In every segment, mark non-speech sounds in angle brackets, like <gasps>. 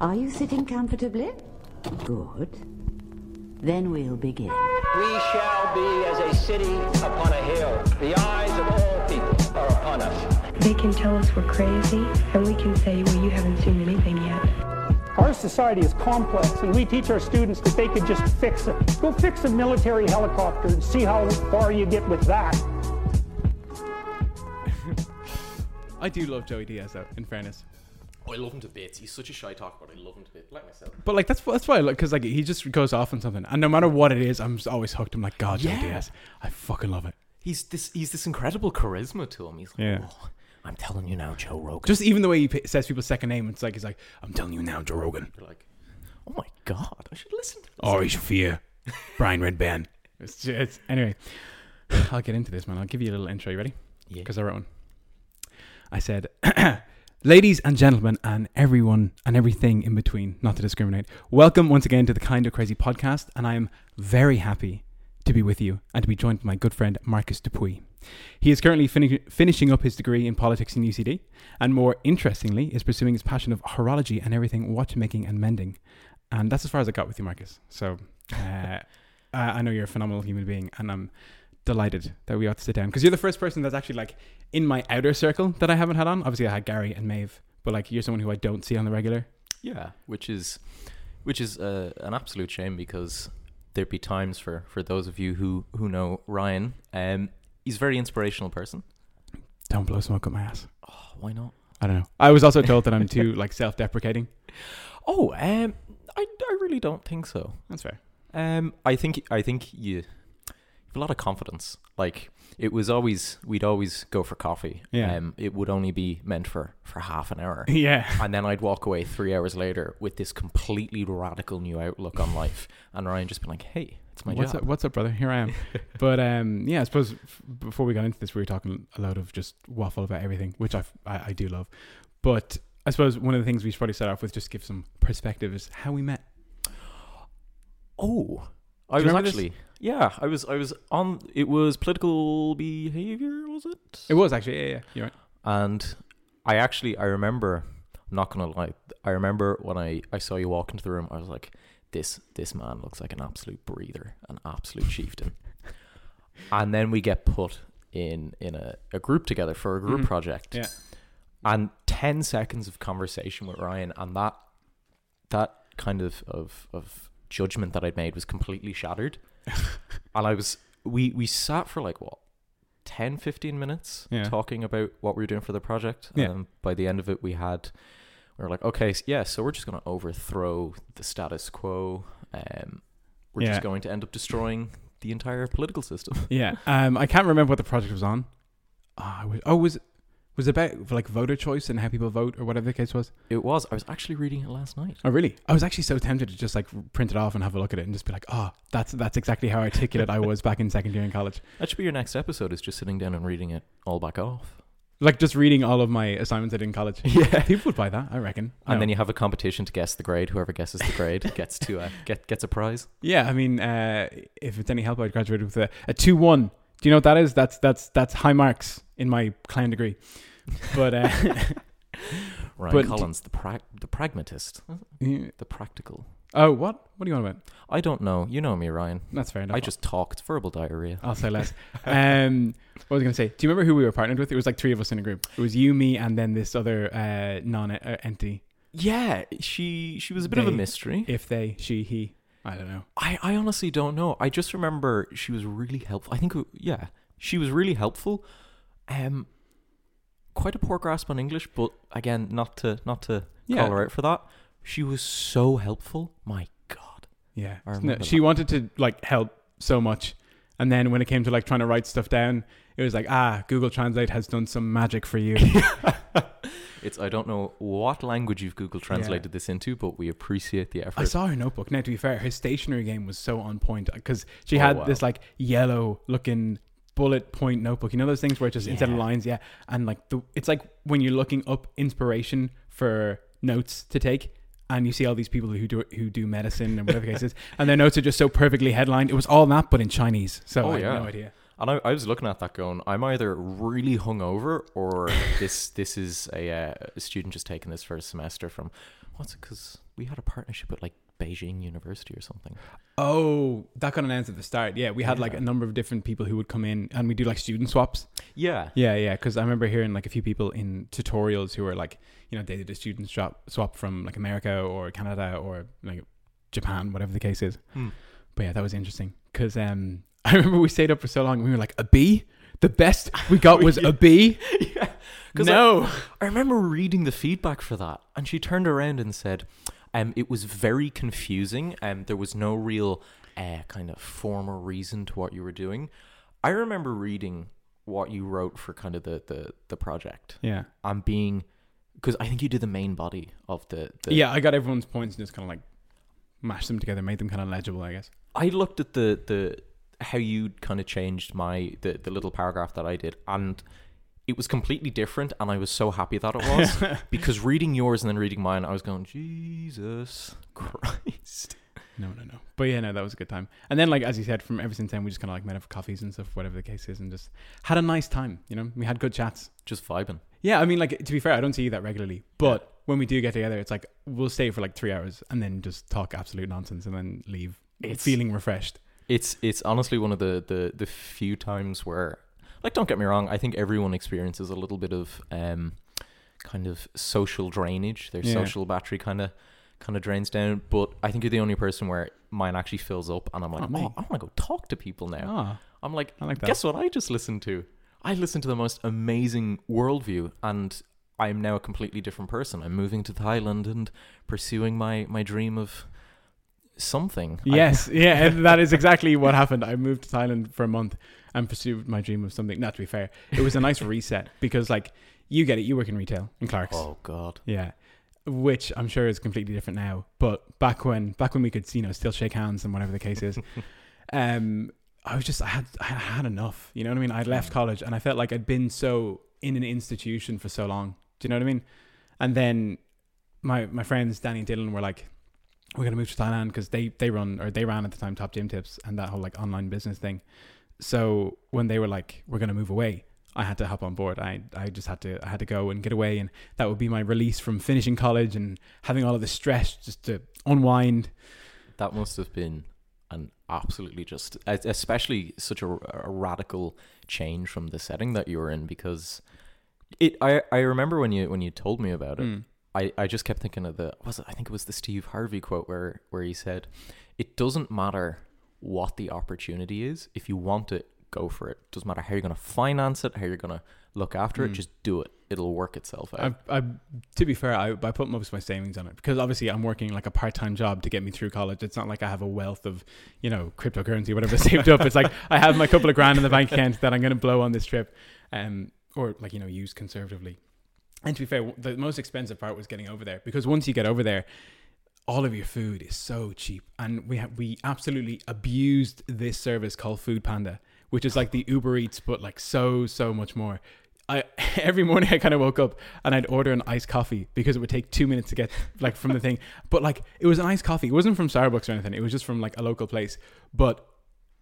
Are you sitting comfortably? Good. Then we'll begin. We shall be as a city upon a hill. The eyes of all people are upon us. They can tell us we're crazy, and we can say, well, you haven't seen anything yet. Our society is complex, and we teach our students that they could just fix it. Go fix a military helicopter and see how far you get with that. <laughs> I do love Joey Diaz though. In fairness, I love him to bits. He's such a shy talker, but I love him to bits. Like myself. but like that's that's why I look because like he just goes off on something, and no matter what it is, I'm just always hooked. I'm like, God, Yeah. Diaz, I fucking love it. He's this. He's this incredible charisma to him. He's like, Yeah. oh, I'm telling you now, Joe Rogan. Just even the way he p- says people's second name, it's like he's like, I'm telling you now, Joe Rogan, You're like, oh my god, I should listen to this. Oh, Ari Shaffir, Brian Redban. <laughs> It's, it's anyway. I'll get into this, man. I'll give you a little intro. You ready? Yeah. Because I wrote one. I said, Ladies and gentlemen, and everyone and everything in between, not to discriminate, welcome once again to the Kinda Crazy podcast. And I am very happy to be with you and to be joined by my good friend Marcus Dupuy. He is currently fini- finishing up his degree in politics in UCD, and more interestingly, is pursuing his passion of horology and everything watchmaking and mending. And that's as far as I got with you, Marcus. So <laughs> uh, I know you're a phenomenal human being, and I'm delighted that we ought to sit down because you're the first person that's actually like in my outer circle that I haven't had on. Obviously, I had Gary and Maeve, but like you're someone who I don't see on the regular. Yeah, which is, which is uh, an absolute shame because there'd be times for for those of you who who know Ryan. Um, he's a very inspirational person. Don't blow smoke up my ass. Oh, why not? I don't know. I was also told that I'm too like self-deprecating. <laughs> Oh, um, I I really don't think so. That's fair. Um, I think I think you have a lot of confidence. Like it was always we'd always go for coffee. Yeah. Um, it would only be meant for for half an hour. <laughs> Yeah. And then I'd walk away three hours later with this completely radical new outlook on life. And Ryan just been like, "Hey, it's my what's job." up? What's up, brother? Here I am. <laughs> but um, yeah, I suppose f- before we got into this, we were talking a lot of just waffle about everything, which I I do love. But I suppose one of the things we should probably start off with, just give some perspective, is how we met. Oh, I was remember this? actually yeah. I was I was on. It was political behavior, was it? It was actually, yeah, yeah, you're right. And I actually I remember. I'm not gonna lie. I remember when I I saw you walk into the room. I was like, this this man looks like an absolute breather, an absolute chieftain. <laughs> And then we get put in in a, a group together for a group Mhm. project. Yeah. And ten seconds of conversation with Ryan, and that that kind of of of judgment that I'd made was completely shattered. <laughs> and I was we we sat for like what 10 15 minutes Yeah. talking about what we were doing for the project Yeah. and by the end of it we had we were like okay yeah so we're just going to overthrow the status quo um we're Yeah. just going to end up destroying the entire political system Yeah. Um, I can't remember what the project was on. Ah, I was, oh, was was it about like voter choice and how people vote or whatever the case was? it was i was actually reading it last night Oh, really? I was actually so tempted to just like print it off and have a look at it and just be like, oh, that's that's exactly how articulate I was back in <laughs> second year in college. that should be your next episode is just sitting down and reading it all back off Like just reading all of my assignments I did in college. <laughs> yeah People would buy that, I reckon. And then you have a competition to guess the grade whoever guesses the grade <laughs> gets to uh, get gets a prize yeah, I mean, uh, if it's any help, I graduated with a, a two one. Do you know what that is? That's that's that's high marks in my clown degree. But uh, <laughs> Ryan But- Collins, the pra- the pragmatist, the practical. oh, what? What do you want about? I don't know. You know me, Ryan. That's fair enough. I just talked verbal diarrhea. I'll say less. Um, what was I going to say? Do you remember who we were partnered with? It was like three of us in a group. It was you, me, and then this other uh, non-entity. Yeah, she she was a bit of a They- mystery. If they, she, he. I don't know. I I honestly don't know. I just remember she was really helpful. I think uh, yeah, she was really helpful. Um, quite a poor grasp on English, but again, not to not to Yeah. call her out for that. She was so helpful. My God. Yeah. No, she that. wanted to like help so much. And then when it came to like trying to write stuff down, it was like, ah, Google Translate has done some magic for you. <laughs> It's I don't know what language you've Google translated this into, but we appreciate the effort. I saw her notebook. Now, to be fair, her stationery game was so on point because she Oh, had wow. this like yellow looking bullet point notebook. You know those things where it's just instead of lines, yeah, and like the it's like when you're looking up inspiration for notes to take. And you see all these people who do who do medicine and whatever cases, <laughs> and their notes are just so perfectly headlined. It was all that, but in Chinese. So Oh, I yeah. had no idea. And I, I was looking at that going, I'm either really hungover or <laughs> this this is a, uh, a student just taking this first semester from what's it? Because we had a partnership with like Beijing University or something. Oh, that got announced at the start. Yeah, we had like a number of different people who would come in, and we do like student swaps. Yeah. Yeah, yeah. Because I remember hearing like a few people in tutorials who were like, you know, they did a student swap swap from like America or Canada or like Japan, whatever the case is. Hmm. But yeah, that was interesting because um, <laughs> I remember we stayed up for so long. and We were like a B. The best we got <laughs> was a B. <laughs> yeah. 'Cause I- No. I remember reading the feedback for that, and she turned around and said, um, it was very confusing, and there was no real uh, kind of form or reason to what you were doing. I remember reading what you wrote for kind of the, the, the project Yeah. and being, because I think you did the main body of the, the Yeah, I got everyone's points and just kind of like mashed them together, made them kind of legible, I guess. I looked at the the how you kind of changed my the the little paragraph that I did and it was completely different and I was so happy that it was <laughs> because reading yours and then reading mine I was going Jesus Christ. No, no, no. But yeah, no, that was a good time. And then, like as you said, from ever since then, we just kind of like met up for coffees and stuff, whatever the case is, and just had a nice time. You know, we had good chats. Just vibing. Yeah, I mean, like to be fair, I don't see you that regularly, but when we do get together, it's like we'll stay for like three hours and then just talk absolute nonsense and then leave It's- feeling refreshed. It's it's honestly one of the the the few times where like don't get me wrong, I think everyone experiences a little bit of um kind of social drainage. Their Yeah. social battery kind of kind of drains down, but I think you're the only person where mine actually fills up and I'm like, Oh, "Oh. I want to go talk to people now." Ah, I'm like, I like that. guess what I just listened to? I listened to the most amazing worldview, and I am now a completely different person. I'm moving to Thailand and pursuing my my dream of something. I- yes, <laughs> yeah, and that is exactly what happened. I moved to Thailand for a month and pursued my dream of something. Not to be fair, it was a nice reset because, like, you get it. You work in retail in Clarks. oh God. Yeah. Which I'm sure is completely different now. But back when back when we could, you know, still shake hands and whatever the case is, <laughs> um, I was just I had I had enough. You know what I mean? I'd left college and I felt like I'd been so in an institution for so long. Do you know what I mean? And then my my friends Danny and Dylan were like, "We're gonna move to Thailand because they they run or they ran at the time Top Gym Tips and that whole like online business thing." So when they were like, "We're gonna move away," I had to hop on board. I I just had to I had to go and get away, and that would be my release from finishing college and having all of the stress just to unwind. That must have been an absolutely just, especially such a, a radical change from the setting that you were in because it. I I remember when you when you told me about it. Mm. I, I just kept thinking of the was it, I think it was the Steve Harvey quote where where he said, "It doesn't matter what the opportunity is. If you want it, go for it. Doesn't matter how you're going to finance it, how you're going to look after it. Mm. Just do it. It'll work itself out." I, I, to be fair, I, I put most of my savings on it because obviously I'm working like a part time job to get me through college. It's not like I have a wealth of, you know, cryptocurrency, whatever <laughs> saved up. It's like I have my couple of grand in the bank account that I'm going to blow on this trip, um, or like you know, use conservatively. And to be fair, the most expensive part was getting over there because once you get over there, all of your food is so cheap, and we we absolutely abused this service called Food Panda, which is like the Uber Eats but like so so much more. I <laughs> every morning I kind of woke up and I'd order an iced coffee because it would take two minutes to get like from the thing. But like it was an iced coffee. It wasn't from Starbucks or anything. It was just from like a local place. But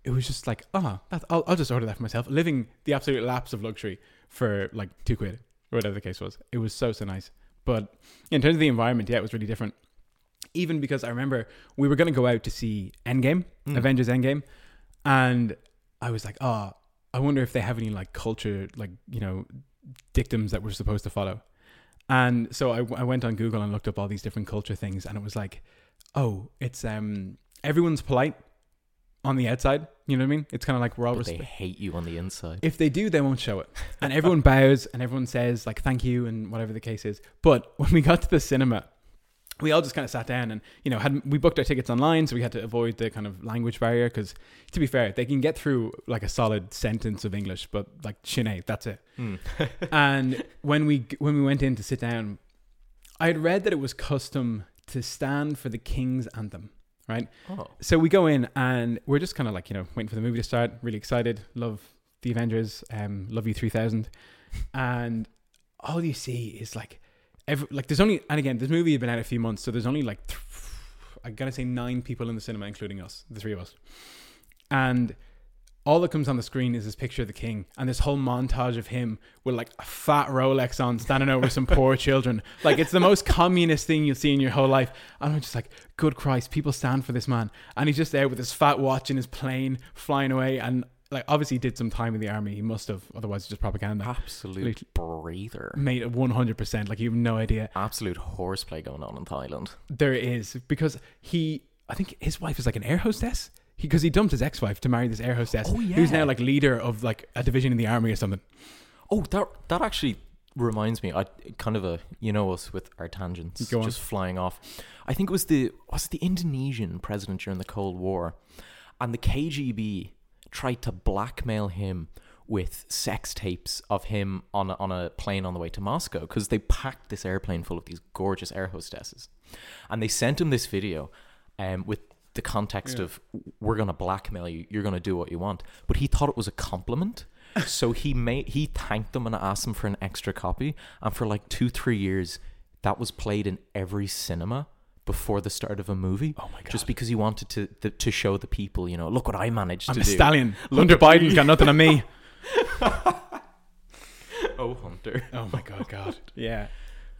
it was just like, ah, oh, I'll, I'll just order that for myself. Living the absolute lapse of luxury for like two quid whatever the case was. It was so so nice. But in terms of the environment, yeah, it was really different. Even because I remember we were going to go out to see Endgame, Mm. Avengers Endgame, and I was like, oh, I wonder if they have any like culture, like you know, dictums that we're supposed to follow. And so I, I went on Google and looked up all these different culture things, and it was like, oh, it's um everyone's polite on the outside. You know what I mean? It's kind of like we're all but they hate you on the inside. If they do, they won't show it. <laughs> And everyone bows and everyone says like thank you and whatever the case is. But <laughs> when we got to the cinema, we all just kind of sat down and you know had we booked our tickets online, so we had to avoid the kind of language barrier because to be fair, they can get through like a solid sentence of English, but like Sinead, that's it. Mm. <laughs> and when we when we went in to sit down, I had read that it was custom to stand for the king's anthem, right? oh, So we go in and we're just kind of like you know waiting for the movie to start. Really excited. Love the Avengers. Um, love you three thousand. And all you see is like, every like there's only and again this movie had been out a few months, so there's only like th- I gotta say nine people in the cinema, including us, the three of us, and all that comes on the screen is this picture of the king and this whole montage of him with like a fat Rolex on, standing over some poor <laughs> children. Like it's the most communist thing you'll see in your whole life. And I'm just like, good Christ, people stand for this man. And he's just there with his fat watch in his plane flying away. And like, obviously, he did some time in the army. He must have, otherwise, it's just propaganda. Absolute breather. Made it 100%. Like, you have no idea. Absolute horseplay going on in Thailand. There is because he, I think his wife is like an air hostess because he, dumped his ex-wife to marry this air hostess Oh, who's now like leader of like a division in the army or something. Oh, that that actually reminds me. I kind of a you know us with our tangents just flying off. I think it was the was it the Indonesian president during the Cold War, and the KGB tried to blackmail him with sex tapes of him on a, on a plane on the way to Moscow because they packed this airplane full of these gorgeous air hostesses, and they sent him this video, um, with the context of we're gonna blackmail you, you're gonna do what you want, but he thought it was a compliment. <laughs> so he made he thanked them and asked them for an extra copy, and for like two three years, that was played in every cinema before the start of a movie. Oh my God. Just because he wanted to the, to show the people, you know, look what I managed I'm to a do. stallion. <laughs> Hunter Biden's got nothing on me. <laughs> Oh, Hunter. Oh my god, God. Yeah.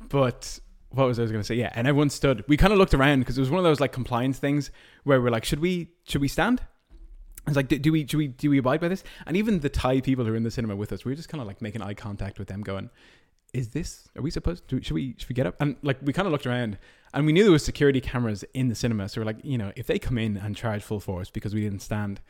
But what was I was going to say? Yeah, and everyone stood. We kind of looked around because it was one of those like compliance things where we're like, should we should we stand? It's like, do, do we do we do we abide by this? And even the Thai people who are in the cinema with us, we were just kind of like making eye contact with them, going, "Is this? Are we supposed? to should we should we get up?" And like we kind of looked around, and we knew there was security cameras in the cinema, so we're like, you know, if they come in and charge full force because we didn't stand,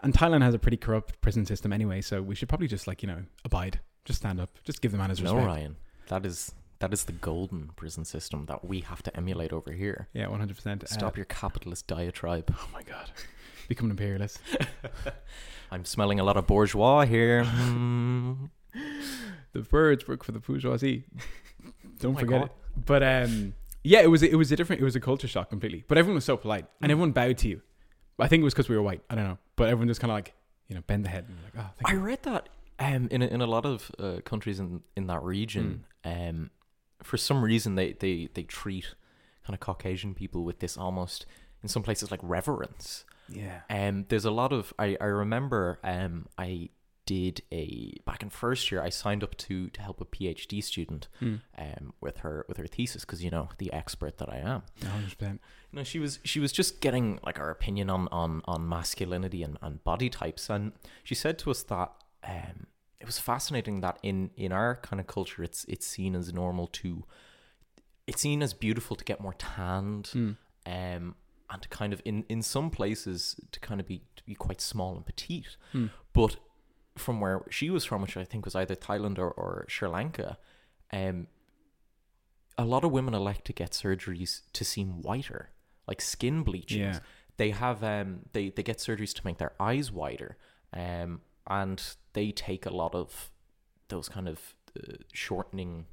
and Thailand has a pretty corrupt prison system anyway, so we should probably just like you know abide, just stand up, just give the man his No, respect. Ryan. That is that is the golden prison system that we have to emulate over here. Yeah, one hundred percent. Stop your capitalist diatribe. <laughs> Oh my god, become an imperialist. <laughs> I'm smelling a lot of bourgeois here. <laughs> Hmm. the birds work for the bourgeoisie. Don't Oh forget God. it. But um, yeah, it was it was a different. It was a culture shock completely. But everyone was so polite, Mm. and everyone bowed to you. I think it was because we were white. I don't know, but everyone just kind of like you know bend the head and like oh thank I you. read that um, in a, in a lot of uh, countries in in that region, um, for some reason they, they, they treat kind of Caucasian people with this almost in some places like reverence. yeah. Um, there's a lot of I, I remember um I did a back in first year I signed up to to help a PhD student Hmm. um with her with her thesis because you know the expert that I am. One hundred percent. No, she was she was just getting like our opinion on on on masculinity and, and body types, and she said to us that um it was fascinating that in in our kind of culture, it's it's seen as normal to it's seen as beautiful to get more tanned, Hmm. um, and to kind of in in some places to kind of be to be quite small and petite, Hmm. but from where she was from, which I think was either Thailand or, or Sri Lanka, um, a lot of women elect to get surgeries to seem whiter, like skin bleaching. Yeah. They have um they, they get surgeries to make their eyes wider, um, and they take a lot of those kind of uh, shortening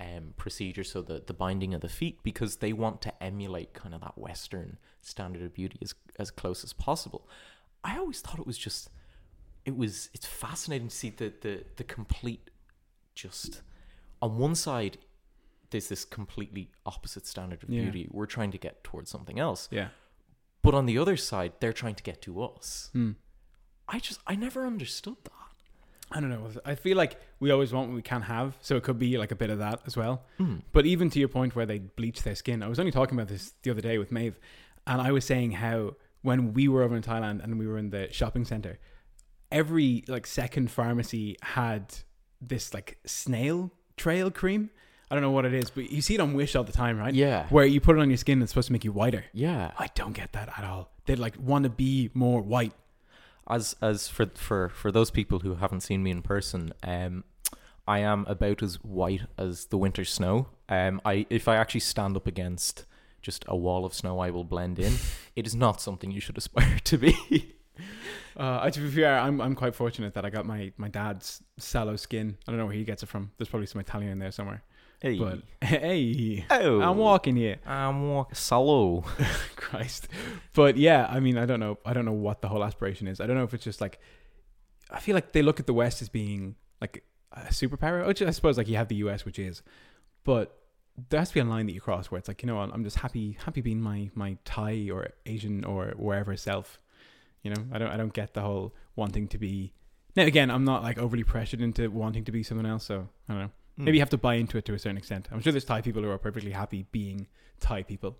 um procedures, so the the binding of the feet, because they want to emulate kind of that Western standard of beauty as as close as possible. I always thought it was just it was it's fascinating to see the the the complete just on one side there's this completely opposite standard of Yeah. beauty we're trying to get towards something else Yeah. but on the other side they're trying to get to us Hmm. I just i never understood that I don't know. I feel like we always want what we can't have, so it could be like a bit of that as well. Hmm. But even to your point where they bleach their skin, I was only talking about this the other day with Maeve, and I was saying how when we were over in Thailand and we were in the shopping center, every like second pharmacy had this like snail trail cream. I don't know what it is, but you see it on Wish all the time, right? Yeah. Where you put it on your skin, and it's supposed to make you whiter. yeah I don't get that at all. They like want to be more white. As as for for for those people who haven't seen me in person um i am about as white as the winter snow um i if i actually stand up against just a wall of snow i will blend in <laughs> it is not something you should aspire to be <laughs> Uh, to be fair, I'm I'm quite fortunate that I got my my dad's sallow skin. I don't know where he gets it from. There's probably some Italian in there somewhere. Hey But hey, oh I'm walking here. i'm walking solo <laughs> Christ. But yeah, I mean, I don't know. I don't know what the whole aspiration is. I don't know if it's just like I feel like they look at the West as being like a superpower, which I suppose like you have the US, which is, but there has to be a line that you cross where it's like you know what, I'm just happy happy being my my Thai or Asian or wherever self. You know, I don't I don't get the whole wanting to be. Now again, I'm not like overly pressured into wanting to be someone else. So I don't know. Hmm. Maybe you have to buy into it to a certain extent. I'm sure there's Thai people who are perfectly happy being Thai people.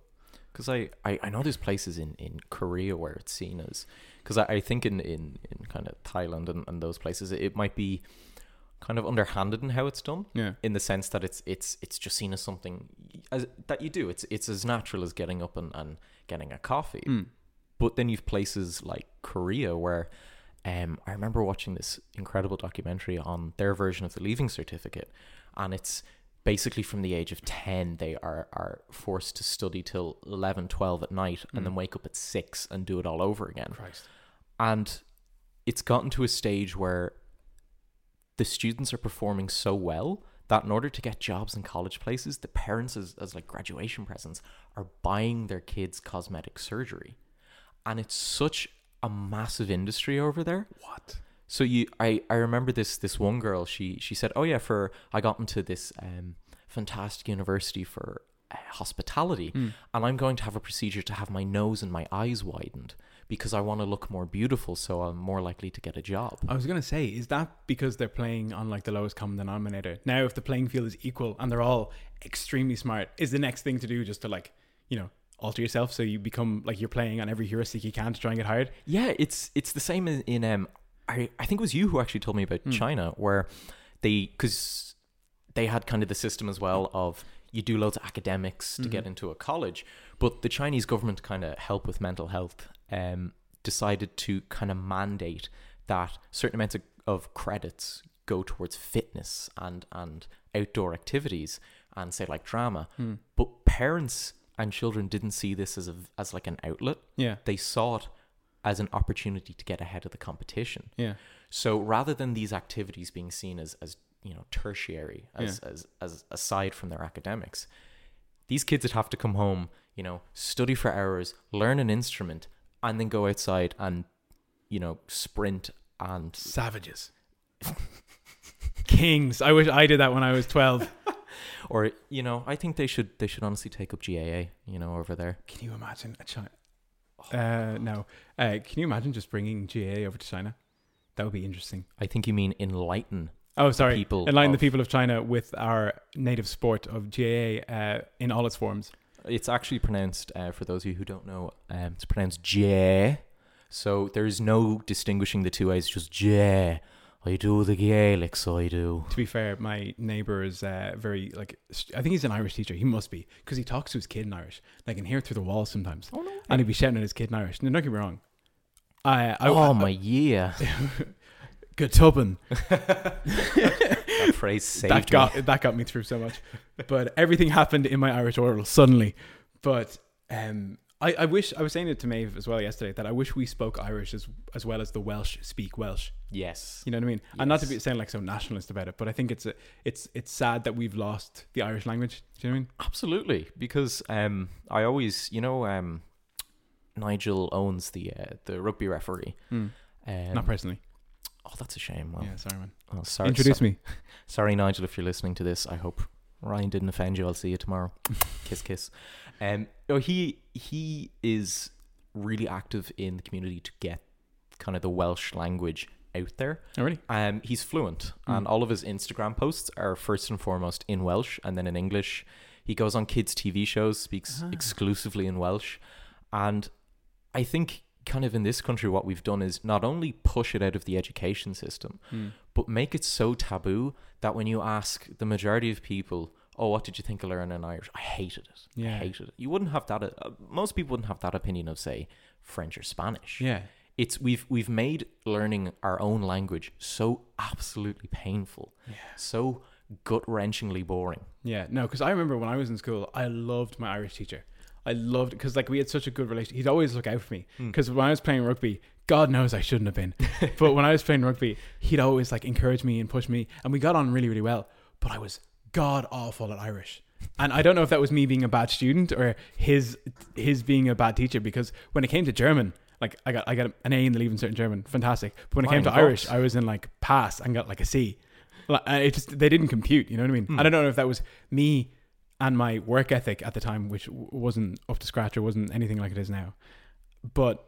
because I, I I know there's places in in Korea where it's seen as because I, I think in in in kind of Thailand and, and those places it, it might be kind of underhanded in how it's done. Yeah. in the sense that it's it's it's just seen as something as that you do. It's it's as natural as getting up and, and getting a coffee. Mm. But then you've places like Korea where um I remember watching this incredible documentary on their version of the leaving certificate and it's basically from the age of 10 they are are forced to study till 11 12 at night and then mm. wake up at 6 and do it all over again. Christ. And it's gotten to a stage where the students are performing so well that in order to get jobs in college places, the parents, as, as like graduation presents, are buying their kids cosmetic surgery. And it's such a massive industry over there. What? So you, I, I remember this this one girl. She she said, "Oh yeah, for I got into this um, fantastic university for uh, hospitality, and I'm going to have a procedure to have my nose and my eyes widened because I want to look more beautiful, so I'm more likely to get a job." I was gonna say, is that because they're playing on like the lowest common denominator? Now, if the playing field is equal and they're all extremely smart, is the next thing to do just to like, you know, alter yourself so you become like you're playing on every heuristic you can to try and get hired? Yeah, it's it's the same in, in um I I think it was you who actually told me about hmm. China where they cuz they had kind of the system as well of you do loads of academics to get mm-hmm. into a college, but the Chinese government kind of help with mental health um decided to kind of mandate that certain amounts of, of credits go towards fitness and and outdoor activities and say like drama. Hmm. But parents and children didn't see this as a as like an outlet Yeah. they saw it as an opportunity to get ahead of the competition. Yeah. So rather than these activities being seen as, as you know tertiary, as, as as aside from their academics, these kids would have to come home, you know, study for hours, learn an instrument, and then go outside and you know sprint and Savages. <laughs> Kings. I wish I did that when I was 12. <laughs> or you know I think they should they should honestly take up GAA, you know, over there. Can you imagine a China? Uh, no. Uh, can you imagine just bringing GAA over to China? That would be interesting. I think you mean enlighten. Oh, sorry. people Enlighten the people of China with our native sport of GAA uh, in all its forms. It's actually pronounced, uh, for those of you who don't know, um, it's pronounced J. So there's no distinguishing the two ways, just J. I do the Gaelic, so I do. To be fair, my neighbor is uh, very like. st- I think he's an Irish teacher. He must be because he talks to his kid in Irish. Like, I can hear it through the walls sometimes. Oh, no. And he'd be shouting at his kid in Irish. No, don't get me wrong. I, I oh, I- my yeah. <laughs> good tubbin. <laughs> <laughs> that phrase saved that me. got that got me through so much. But everything happened in my Irish oral suddenly. But um, I, I wish I was saying it to Maeve as well yesterday that I wish we spoke Irish as as well as the Welsh speak Welsh. Yes. You know what I mean? And not to be Yes. sound like so nationalist about it, but I think it's a, it's it's sad that we've lost the Irish language. Do you know what I mean? Absolutely. Because um, I always, you know, um, Nigel Owens the uh, the rugby referee. Um, not personally. oh, that's a shame. Well, yeah, sorry, man. oh, sorry. Introduce so- me. <laughs> Sorry, Nigel, if you're listening to this. I hope Ryan didn't offend you. I'll see you tomorrow. <laughs> kiss, kiss. Um, he he is really active in the community to get kind of the Welsh language out there. Oh, really? Um, he's fluent, and all of his Instagram posts are first and foremost in Welsh, and then in English. He goes on kids' TV shows, speaks exclusively in Welsh, and I think kind of in this country what we've done is not only push it out of the education system, but make it so taboo that when you ask the majority of people, "Oh, what did you think of learning in Irish?" I hated it. Yeah. I hated it. You wouldn't have that. Uh, most people wouldn't have that opinion of say French or Spanish Yeah. it's we've we've made learning our own language so absolutely painful, Yeah. so gut wrenchingly boring. Yeah, no, because I remember when I was in school, I loved my Irish teacher. I loved because like we had such a good relationship. He'd always look out for me Hmm. because when I was playing rugby, God knows I shouldn't have been, <laughs> but when I was playing rugby, he'd always like encourage me and push me, and we got on really really well. But I was god awful at Irish, and I don't know if that was me being a bad student or his his being a bad teacher. Because when it came to German, like I got I got an A in the Leaving Certain German, fantastic. But when it came to Irish. I was in like pass and got like a C. Like, it just they didn't compute. You know what I mean? Hmm. I don't know if that was me and my work ethic at the time, which wasn't up to scratch or wasn't anything like it is now. But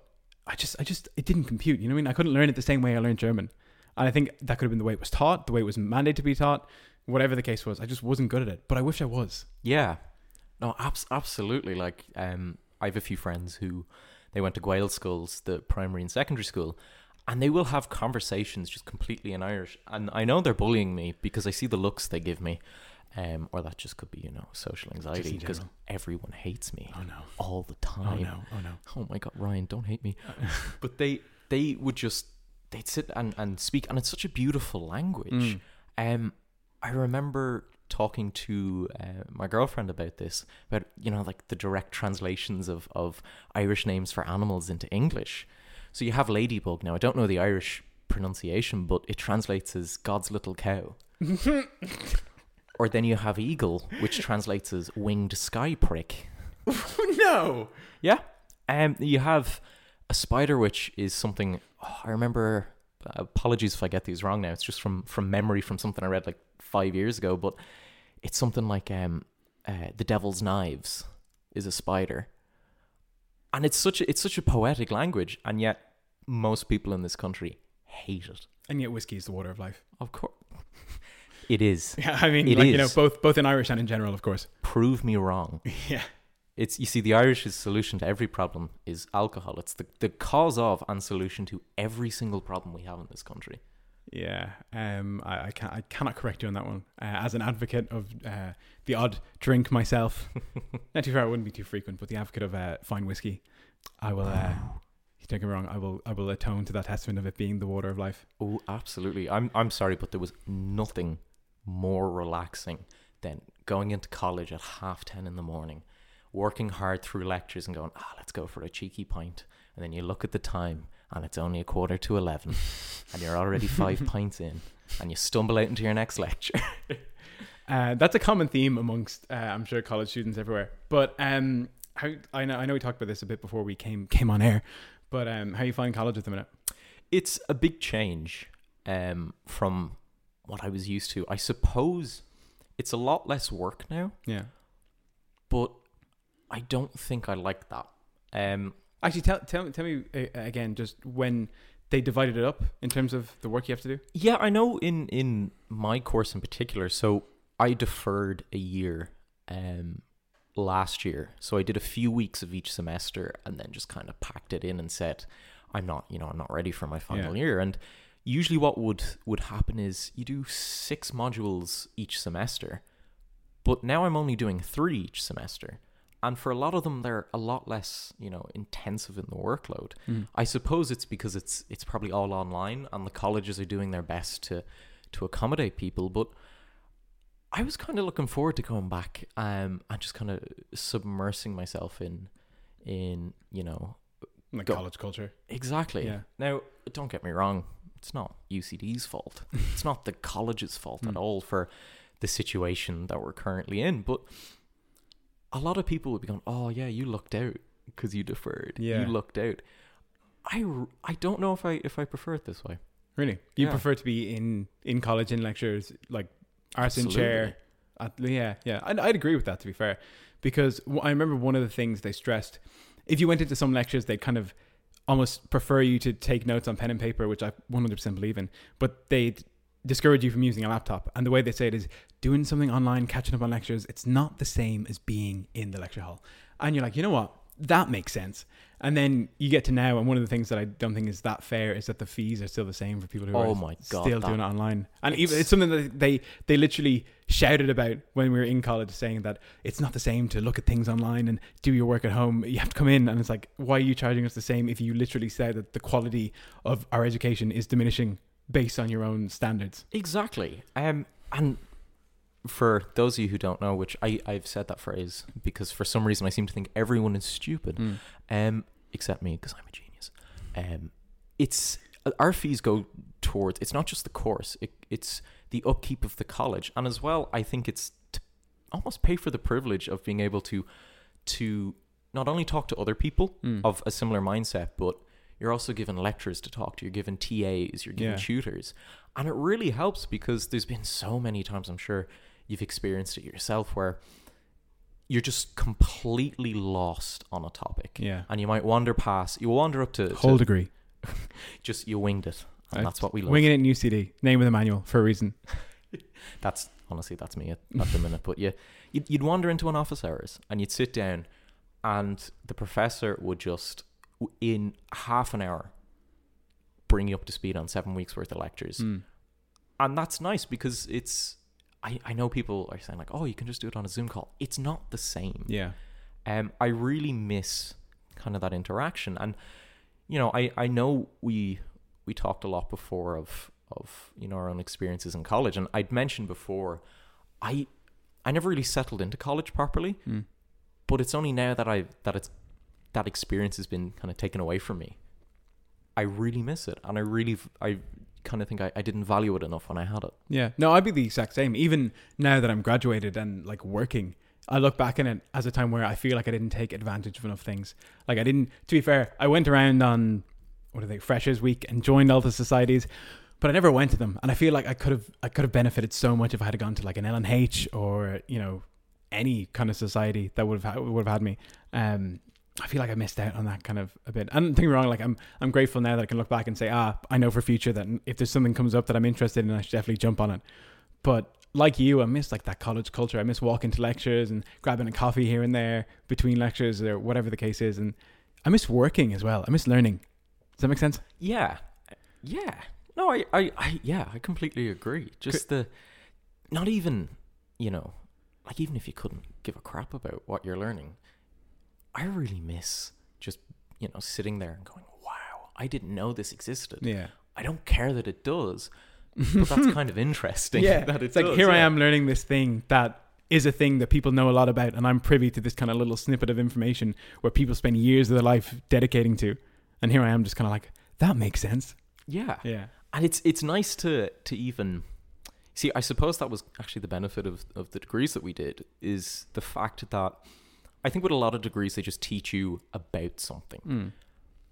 I just I just it didn't compute. You know what I mean? I couldn't learn it the same way I learned German, and I think that could have been the way it was taught, the way it was mandated to be taught, whatever the case was. I just wasn't good at it, but I wish I was. Yeah. No, abs- absolutely. Like, um, I have a few friends who they went to Gael schools, the primary and secondary school, and they will have conversations just completely in Irish. And I know they're bullying me because I see the looks they give me. Um, or that just could be, you know, social anxiety because everyone hates me Oh no! all the time. Oh no! Oh no! Oh my god, Ryan, don't hate me. <laughs> <laughs> but they they would just they'd sit and, and speak and it's such a beautiful language. Um I remember talking to uh, my girlfriend about this, about you know, like the direct translations of, of Irish names for animals into English. So you have ladybug now. I don't know the Irish pronunciation, but it translates as God's little cow. <laughs> or then you have eagle, which translates as winged sky prick. <laughs> no! Yeah. Um, you have a spider, which is something oh, I remember. Apologies if I get these wrong now. It's just from from memory from something I read like five years ago, but it's something like um, uh, the devil's knives is a spider, and it's such a, it's such a poetic language, and yet most people in this country hate it. And yet, whiskey is the water of life. Of course, <laughs> it is. Yeah, <laughs> I mean, It like you know, both both in Irish and in general, of course. Prove me wrong. <laughs> Yeah. It's you see the Irish's solution to every problem is alcohol. It's the, the cause of and solution to every single problem we have in this country. Yeah, um, I, I can't, I cannot correct you on that one. Uh, as an advocate of uh, the odd drink myself, <laughs> not too far, I wouldn't be too frequent, but the advocate of uh, fine whiskey, I will. Uh, don't get me wrong, I will, I will atone to that testament of it being the water of life. Oh, absolutely. I'm I'm sorry, but there was nothing more relaxing than going into college at half ten in the morning, working hard through lectures and going, ah, let's go for a cheeky pint. And then you look at the time and it's only a quarter to eleven <laughs> and you're already five pints in and you stumble out into your next lecture. <laughs> Uh, that's a common theme amongst, uh, I'm sure, college students everywhere. But um, how I know, I know we talked about this a bit before we came came on air. But um, how you find college at the minute? it's a big change um, from what I was used to. I suppose it's a lot less work now, Yeah. but I don't think I like that. Um, Actually, tell tell, tell me uh, again, just when they divided it up in terms of the work you have to do. yeah, I know in in my course in particular. So I deferred a year um, last year. So I did a few weeks of each semester and then just kind of packed it in and said, I'm not, you know, I'm not ready for my final Yeah. year. And usually what would would happen is you do six modules each semester, but now I'm only doing three each semester. And for a lot of them, they're a lot less, you know, intensive in the workload. I suppose it's because it's it's probably all online, and the colleges are doing their best to to accommodate people. But I was kind of looking forward to going back um, and just kind of submersing myself in in you know Like Go- college culture. exactly. Yeah. Now, don't get me wrong. It's not UCD's fault. <laughs> it's not the college's fault Hmm. at all for the situation that we're currently in. But a lot of people would be going, "Oh yeah, you lucked out because you deferred. Yeah. You lucked out." I, I don't know if I if I prefer it this way. Really, you Yeah. prefer to be in in college in lectures like arse in chair. At, yeah, yeah, I'd, I'd agree with that. To be fair, because w- I remember one of the things they stressed. If you went into some lectures, they kind of almost prefer you to take notes on pen and paper, which I 100% believe in. But they discourage you from using a laptop. And the way they say it is doing something online, catching up on lectures. It's not the same as being in the lecture hall. And you're like, you know what? That makes sense. And then you get to now, and one of the things that I don't think is that fair is that the fees are still the same for people who Oh are my God, still doing it online. And even it's- it's something that they they literally shouted about when we were in college, saying that it's not the same to look at things online and do your work at home. You have to come in, and it's like, why are you charging us the same if you literally said that the quality of our education is diminishing based on your own standards? Exactly. Um, and for those of you who don't know, which I I've said that phrase because for some reason I seem to think everyone is stupid, um, except me because I'm a genius. Um, it's our fees go towards. It's not just the course. It, it's the upkeep of the college, and as well, I think it's to almost pay for the privilege of being able to to not only talk to other people of a similar mindset, but you're also given lectures to talk to. You're given TAs. You're given Yeah. tutors, and it really helps because there's been so many times I'm sure you've experienced it yourself where you're just completely lost on a topic. Yeah. And you might wander past. You wander up to, to Whole degree. <laughs> just you winged it, and that's what we love. Winging it in UCD. Name of the manual for a reason. <laughs> That's honestly that's me at, at the minute. But yeah, you'd, you'd wander into an office hours and you'd sit down, and the professor would just in half an hour bring you up to speed on seven weeks worth of lectures, Mm. and that's nice because it's. I, I know people are saying like, oh, you can just do it on a Zoom call. It's not the same. Yeah. Um, I really miss kind of that interaction, and you know, I, I know we we talked a lot before of of you know our own experiences in college, and I'd mentioned before, I I never really settled into college properly, Mm. but it's only now that I that it's that experience has been kind of taken away from me. I really miss it, and I really I kind of think I, I didn't value it enough when I had it. Yeah. No, I'd be the exact same. Even now that I'm graduated and like working, I look back in it as a time where I feel like I didn't take advantage of enough things. Like I didn't. To be fair, I went around on what are they Freshers Week and joined all the societies, but I never went to them. And I feel like I could have I could have benefited so much if I had gone to like an LNH or you know any kind of society that would have ha- would have had me. Um, I feel like I missed out on that kind of a bit. And don't get me wrong, like I'm I'm grateful now that I can look back and say, ah, I know for future that if there's something comes up that I'm interested in, I should definitely jump on it. But like you, I miss like that college culture. I miss walking to lectures and grabbing a coffee here and there between lectures or whatever the case is. And I miss working as well. I miss learning. Does that make sense? Yeah, yeah. No, I, I, I yeah, I completely agree. Just the, not even, you know, like even if you couldn't give a crap about what you're learning, I really miss just you know sitting there and going, "Wow, I didn't know this existed." Yeah. I don't care that it does, <laughs> but that's kind of interesting. Yeah. <laughs> that it it's like does, here I am learning this thing that is a thing that people know a lot about, and I'm privy to this kind of little snippet of information where people spend years of their life dedicating to, and here I am just kind of like that makes sense. Yeah, Yeah. and it's it's nice to to even see. I suppose that was actually the benefit of of the degrees that we did is the fact that I think with a lot of degrees they just teach you about something. Mm.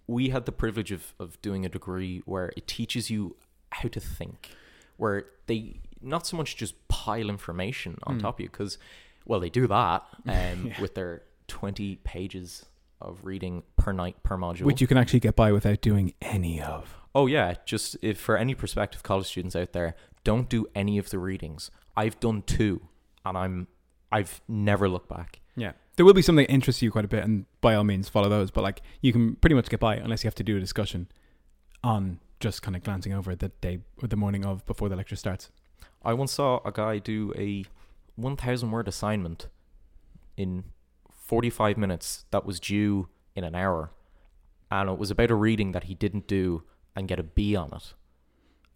We had the privilege of of doing a degree where it teaches you how to think, where they not so much just pile information on Mm. top of you because well they do that <laughs> um, Yeah. with their twenty pages of reading per night per module Which you can actually get by without doing any of. Oh yeah, just if for any prospective college students out there, don't do any of the readings. I've done two, and I'm I've never looked back. Yeah. There will be something that interests you quite a bit, and by all means follow those. But like you can pretty much get by unless you have to do a discussion on just kind of glancing over the day or the morning of before the lecture starts. I once saw a guy do a 1,000 word assignment in 45 minutes that was due in an hour, and it was about a reading that he didn't do and get a B on it,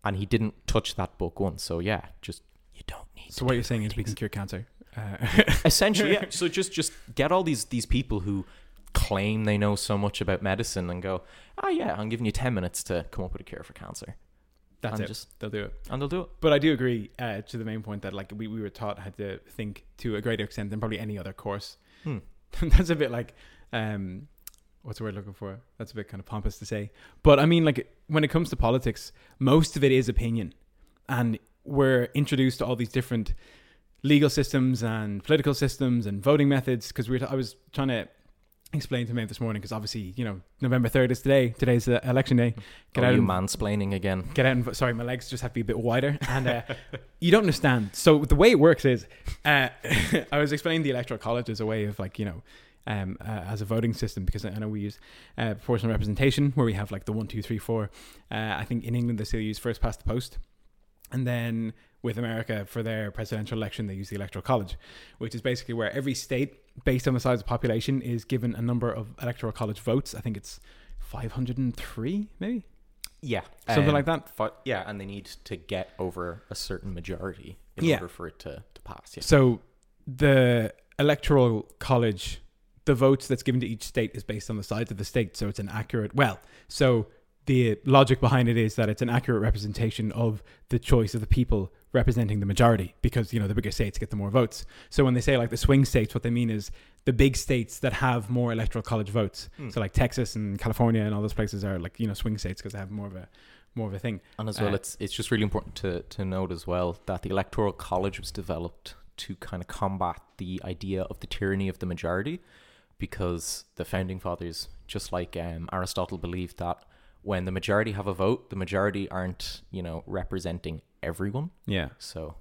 and he didn't touch that book once. So yeah, just you don't need. So what you're saying is we can cure cancer. Uh, <laughs> essentially yeah so just just get all these these people who claim they know so much about medicine and go oh yeah i'm giving you 10 minutes to come up with a cure for cancer that's and it. just They'll do it. and they'll do it But I do agree uh, to the main point that like we, we were taught how to think to a greater extent than probably any other course. Hmm. <laughs> That's a bit like um what's the word looking for? That's a bit kind of pompous to say. But I mean like when it comes to politics, most of it is opinion. And we're introduced to all these different legal systems and political systems and voting methods because we were t- I was trying to explain to me this morning because obviously, you know, November 3rd is today. Today's uh, election day. Get oh, out you and mansplaining again get out and. Sorry, my legs just have to be a bit wider, and uh, <laughs> you don't understand. So the way it works is, uh, <laughs> I was explaining the electoral college as a way of like you know, um, uh, as a voting system because I know we use uh, proportional representation where we have like the one, two, three, four. Uh, I think in England they still use first past the post, and then with America for their presidential election they use the electoral college, which is basically where every state, based on the size of the population, is given a number of electoral college votes. I think it's five hundred and three, maybe. yeah Something like that? fi- yeah and they need to get over a certain majority in Yeah. order for it to, to pass yeah So the electoral college, the votes that's given to each state is based on the size of the state. So it's an accurate. Well, so the logic behind it is that it's an accurate representation of the choice of the people representing the majority because you know the bigger states get the more votes. So when they say like the swing states, what they mean is the big states that have more electoral college votes. Hmm. So like Texas and California and all those places are like you know swing states because they have more of a more of a thing. and as well uh, it's it's just really important to to note as well that the electoral college was developed to kind of combat the idea of the tyranny of the majority, because the founding fathers, just like um, Aristotle, believed that when the majority have a vote, the majority aren't you know representing everyone. Yeah. So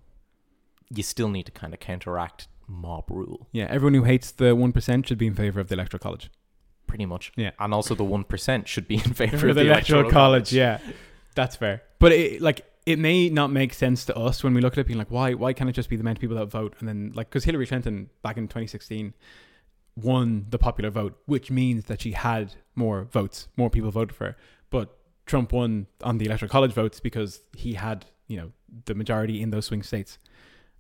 you still need to kind of counteract mob rule, Yeah. Everyone who hates the 1% should be in favor of the electoral college. pretty much. Yeah. And also the one percent should be in <laughs> favor For of the electoral college, yeah. That's fair. But it, like, it may not make sense to us when we look at it being like, why, why can't it just be the amount of people that vote? And then, like, because Hillary Clinton back in 2016 won the popular vote, which means that she had more votes, more people voted for her. But Trump won on the electoral college votes because he had, you know, the majority in those swing states.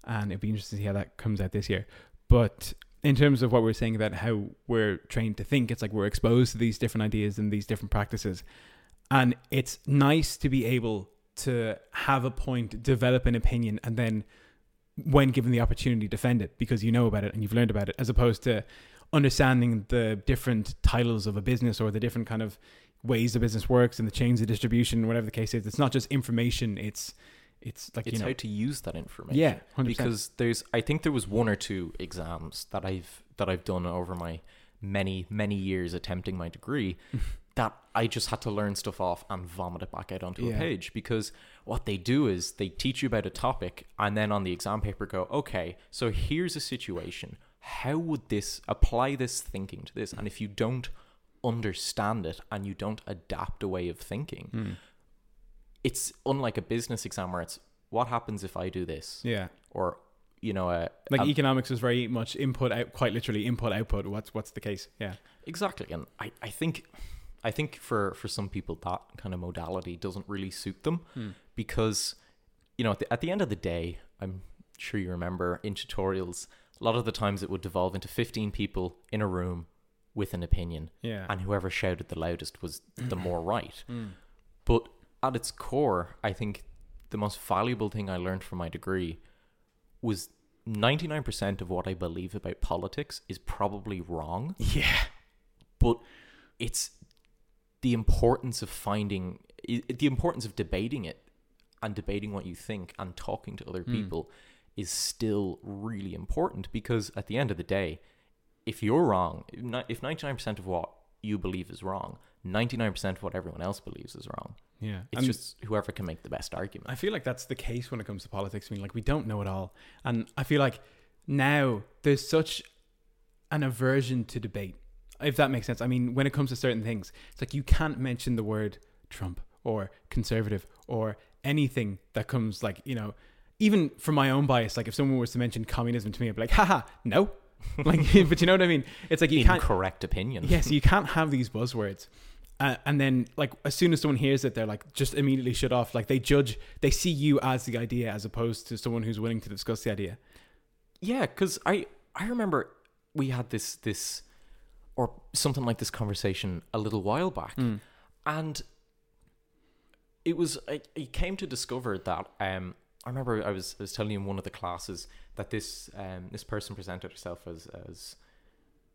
And it'd be interesting to see how that comes out this year. But in terms of what we're saying about how we're trained to think, it's like we're exposed to these different ideas and these different practices. And it's nice to be able to have a point, develop an opinion, and then when given the opportunity, defend it because you know about it and you've learned about it, as opposed to understanding the different titles of a business or the different kind of ways the business works and the chains of distribution, whatever the case is. It's not just information. It's it's like It's you know, how to use that information. yeah, 100%. because there's I think there was one or two exams that I've that I've done over my many many years attempting my degree <laughs> that I just had to learn stuff off and vomit it back out onto Yeah. a page because what they do is they teach you about a topic and then on the exam paper go okay so here's a situation how would this apply this thinking to this and if you don't understand it and you don't adapt a way of thinking Hmm. It's unlike a business exam where it's what happens if I do this yeah. or you know a, Like a- economics is very much input out, quite literally input output. What's what's the case? Yeah, exactly and I, I think I think for for some people that kind of modality doesn't really suit them hmm. because you know at the, at the end of the day I'm sure you remember in tutorials a lot of the times it would devolve into 15 people in a room with an opinion yeah, and whoever shouted the loudest was the <laughs> more right hmm. but at its core I think the most valuable thing I learned from my degree was 99% of what I believe about politics is probably wrong. Yeah, but it's the importance of finding the importance of debating it and debating what you think and talking to other hmm. people is still really important because at the end of the day if you're wrong if 99% of what you believe is wrong 99% of what everyone else believes is wrong yeah. it's And just whoever can make the best argument I feel like that's the case when it comes to politics. I mean, like we don't know it all, and I feel like now there's such an aversion to debate, if that makes sense. I mean, when it comes to certain things, it's like you can't mention the word Trump or conservative or anything that comes like you know, even from my own bias. Like if someone was to mention communism to me, I'd be like, haha, no. <laughs> like, <laughs> but you know what I mean? It's like you can't. incorrect opinion Yes, you can't have these buzzwords. Uh, and then, like, as soon as someone hears it, they're like, just immediately shut off. Like, they judge, they see you as the idea as opposed to someone who's willing to discuss the idea. Yeah, because I I remember we had this this or something like this conversation a little while back, and it was I, I came to discover that um I remember I was I was telling you in one of the classes that this um this person presented herself as as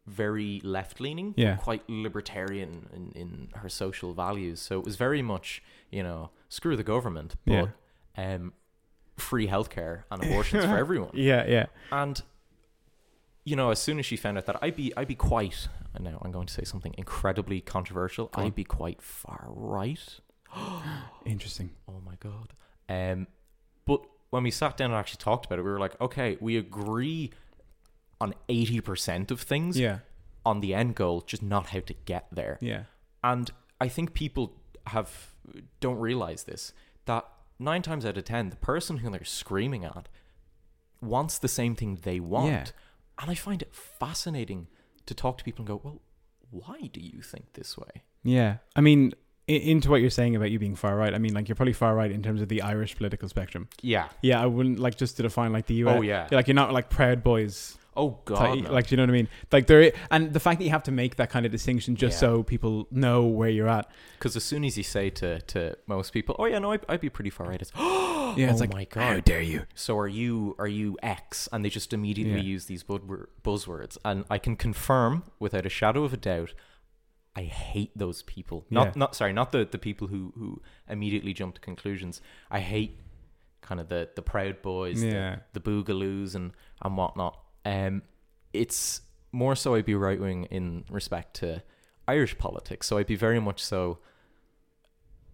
very left leaning, Yeah. quite libertarian in, in her social values. So it was very much you know screw the government, but um free healthcare and abortions for <laughs> everyone. Yeah, yeah. And you know, as soon as she found out that I'd be, I'd be quite. I know I'm going to say something incredibly controversial. on. I'd be quite far right. <gasps> Interesting. Oh my god. Um, but when we sat down and actually talked about it, we were like, okay, we agree on eighty percent of things. Yeah, On the end goal, just not how to get there. yeah. And I think people have don't realize this that nine times out of ten, the person who they're screaming at wants the same thing they want. Yeah. And I find it fascinating to talk to people and go, well, why do you think this way? Yeah. I mean, into what you're saying about you being far right, I mean, like, you're probably far right in terms of the Irish political spectrum. Yeah. Yeah, I wouldn't like just to define like the US. Oh, yeah. Like, you're not like Proud Boys. Oh God. type- no. Like, do you know what I mean? Like, there, and the fact that you have to make that kind of distinction just Yeah. so people know where you're at. Because as soon as you say to, to most people, "Oh yeah, no, I'd, I'd be pretty far right," it's <gasps> <gasps> Yeah, it's Oh like, my God. how dare you? so are you are you X? And they just immediately Yeah. use these buzzwords. And I can confirm, without a shadow of a doubt, I hate those people. Not Yeah. not sorry, not the, the people who who immediately jump to conclusions. I hate kind of the the Proud Boys, Yeah. the, the Boogaloos, and and whatnot. Um, it's more so I'd be right wing in respect to Irish politics. So I'd be very much so.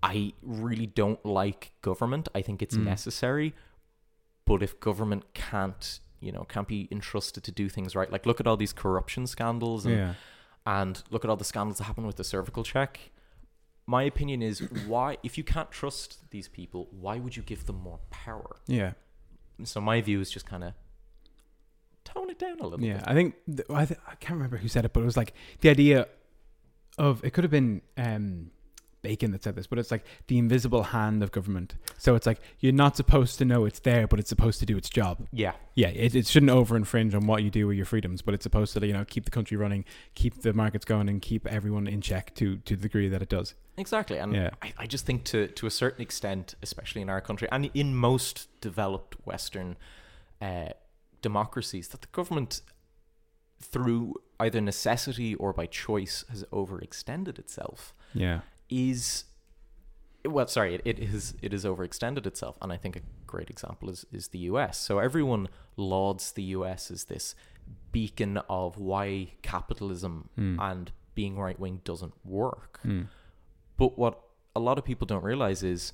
I really don't like government. I think it's Mm. necessary, but if government can't, you know, can't be entrusted to do things right, like look at all these corruption scandals and Yeah. and look at all the scandals that happen with the cervical check. My opinion is <coughs> why, if you can't trust these people, why would you give them more power? Yeah. So my view is just kind of tone it down a little bit. Yeah, bit. I think th- I, th- I can't remember who said it, but it was like the idea of it could have been um, Bacon that said this, but it's like the invisible hand of government. So it's like you're not supposed to know it's there, but it's supposed to do its job. Yeah, Yeah, it, it shouldn't over infringe on what you do with your freedoms, but it's supposed to you know keep the country running, keep the markets going, and keep everyone in check to to the degree that it does. exactly. And Yeah. I, I just think to to a certain extent, especially in our country and in most developed Western uh, democracies, that the government, through either necessity or by choice, has overextended itself. Yeah, is well sorry it, it is it is overextended itself. And i think a great example is is the us so everyone lauds the us as this beacon of why capitalism hmm. and being right wing doesn't work. Hmm. But what a lot of people don't realize is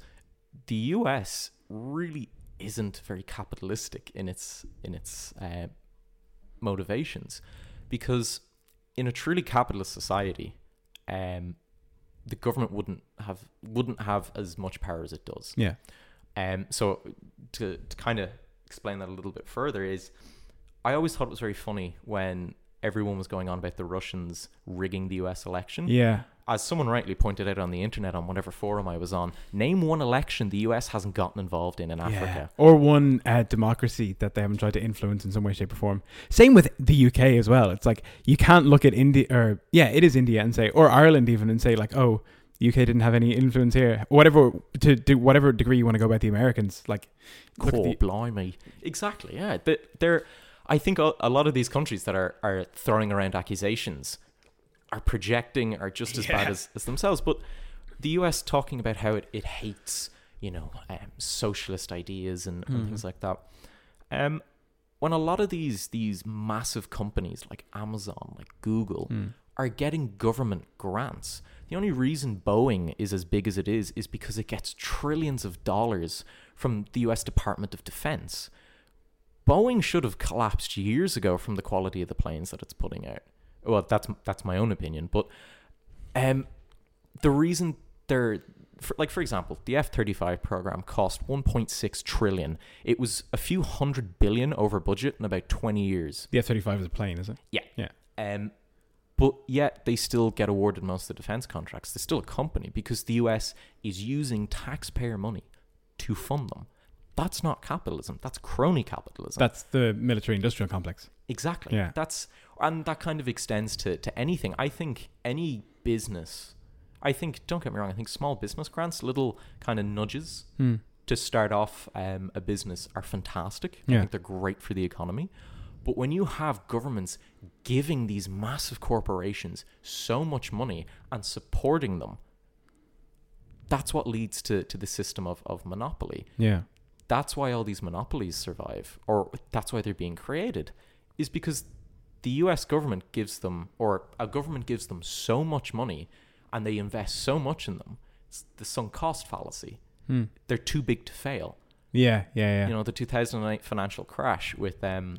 the us really isn't very capitalistic in its in its uh, motivations because in a truly capitalist society um the government wouldn't have wouldn't have as much power as it does. yeah, Um, so to to kind of explain that a little bit further is, I always thought it was very funny when everyone was going on about the Russians rigging the U.S. election. yeah. As someone rightly pointed out on the internet on whatever forum I was on, name one election the U.S. hasn't gotten involved in in Yeah. Africa. Or one uh, democracy that they haven't tried to influence in some way, shape, or form. Same with the UK as well. It's like you can't look at India, or yeah, it is India, and say, or Ireland even, and say like, oh, UK didn't have any influence here. Whatever to do, whatever degree you want to go about the Americans, like, Cool, the- blimey. Exactly, yeah. They- They're, I think a a lot of these countries that are, are throwing around accusations are projecting are just as bad as, as themselves. But the US talking about how it, it hates, you know, um, socialist ideas and, and things like that. Um, when a lot of these these massive companies like Amazon, like Google, are getting government grants. The only reason Boeing is as big as it is is because it gets trillions of dollars from the US Department of Defense. Boeing should have collapsed years ago from the quality of the planes that it's putting out. Well, that's that's my own opinion, but um, the reason they're for, like, for example, the F thirty five program cost one point six trillion. It was a few hundred billion over budget in about twenty years. the F thirty five is a plane, is it? Yeah. Yeah. Um, but yet they still get awarded most of the defense contracts. They're still a company because the US is using taxpayer money to fund them. That's not capitalism. That's crony capitalism. That's the military industrial complex. exactly. Yeah. That's and that kind of extends to to anything. I think any business. I think don't get me wrong. I think small business grants, little kind of nudges Hmm. to start off um, a business are fantastic. Yeah. I think they're great for the economy. But when you have governments giving these massive corporations so much money and supporting them, that's what leads to, to the system of, of monopoly. Yeah. That's why all these monopolies survive, or that's why they're being created, is because the US government gives them, or a government gives them so much money and they invest so much in them. It's the sunk cost fallacy. Hmm. They're too big to fail Yeah. Yeah. Yeah. you know the 2008 financial crash with um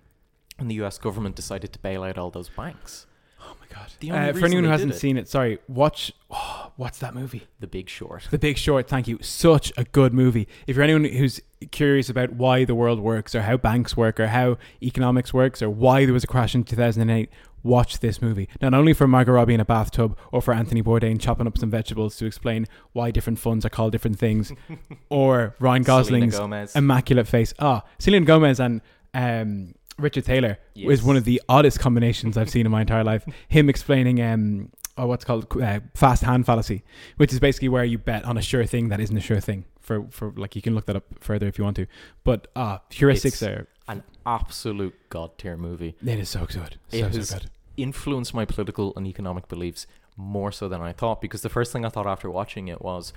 and the US government decided to bail out all those banks oh my god. the only Uh, for reason anyone who they hasn't did it- seen it, sorry. Watch. Oh, <gasps> what's that movie? the big short The Big Short, thank you. Such a good movie. If you're anyone who's curious about why the world works or how banks work or how economics works or why there was a crash in 2008, watch this movie. Not only for Margot Robbie in a bathtub or for Anthony Bourdain chopping up some vegetables to explain why different funds are called different things <laughs> or Ryan Selena Gosling's Gomez. immaculate face. Ah, Selena Gomez and um, Richard Thaler Yes. one of the oddest combinations I've seen in my entire life. <laughs> Him explaining um, oh, what's called uh, fast hand fallacy, which is basically where you bet on a sure thing that isn't a sure thing. For for like you can look that up further if you want to. But ah, heuristics It's- are an absolute god tier movie it is so good, It so has so good. influenced my political and economic beliefs more so than I thought because the first thing I thought after watching it was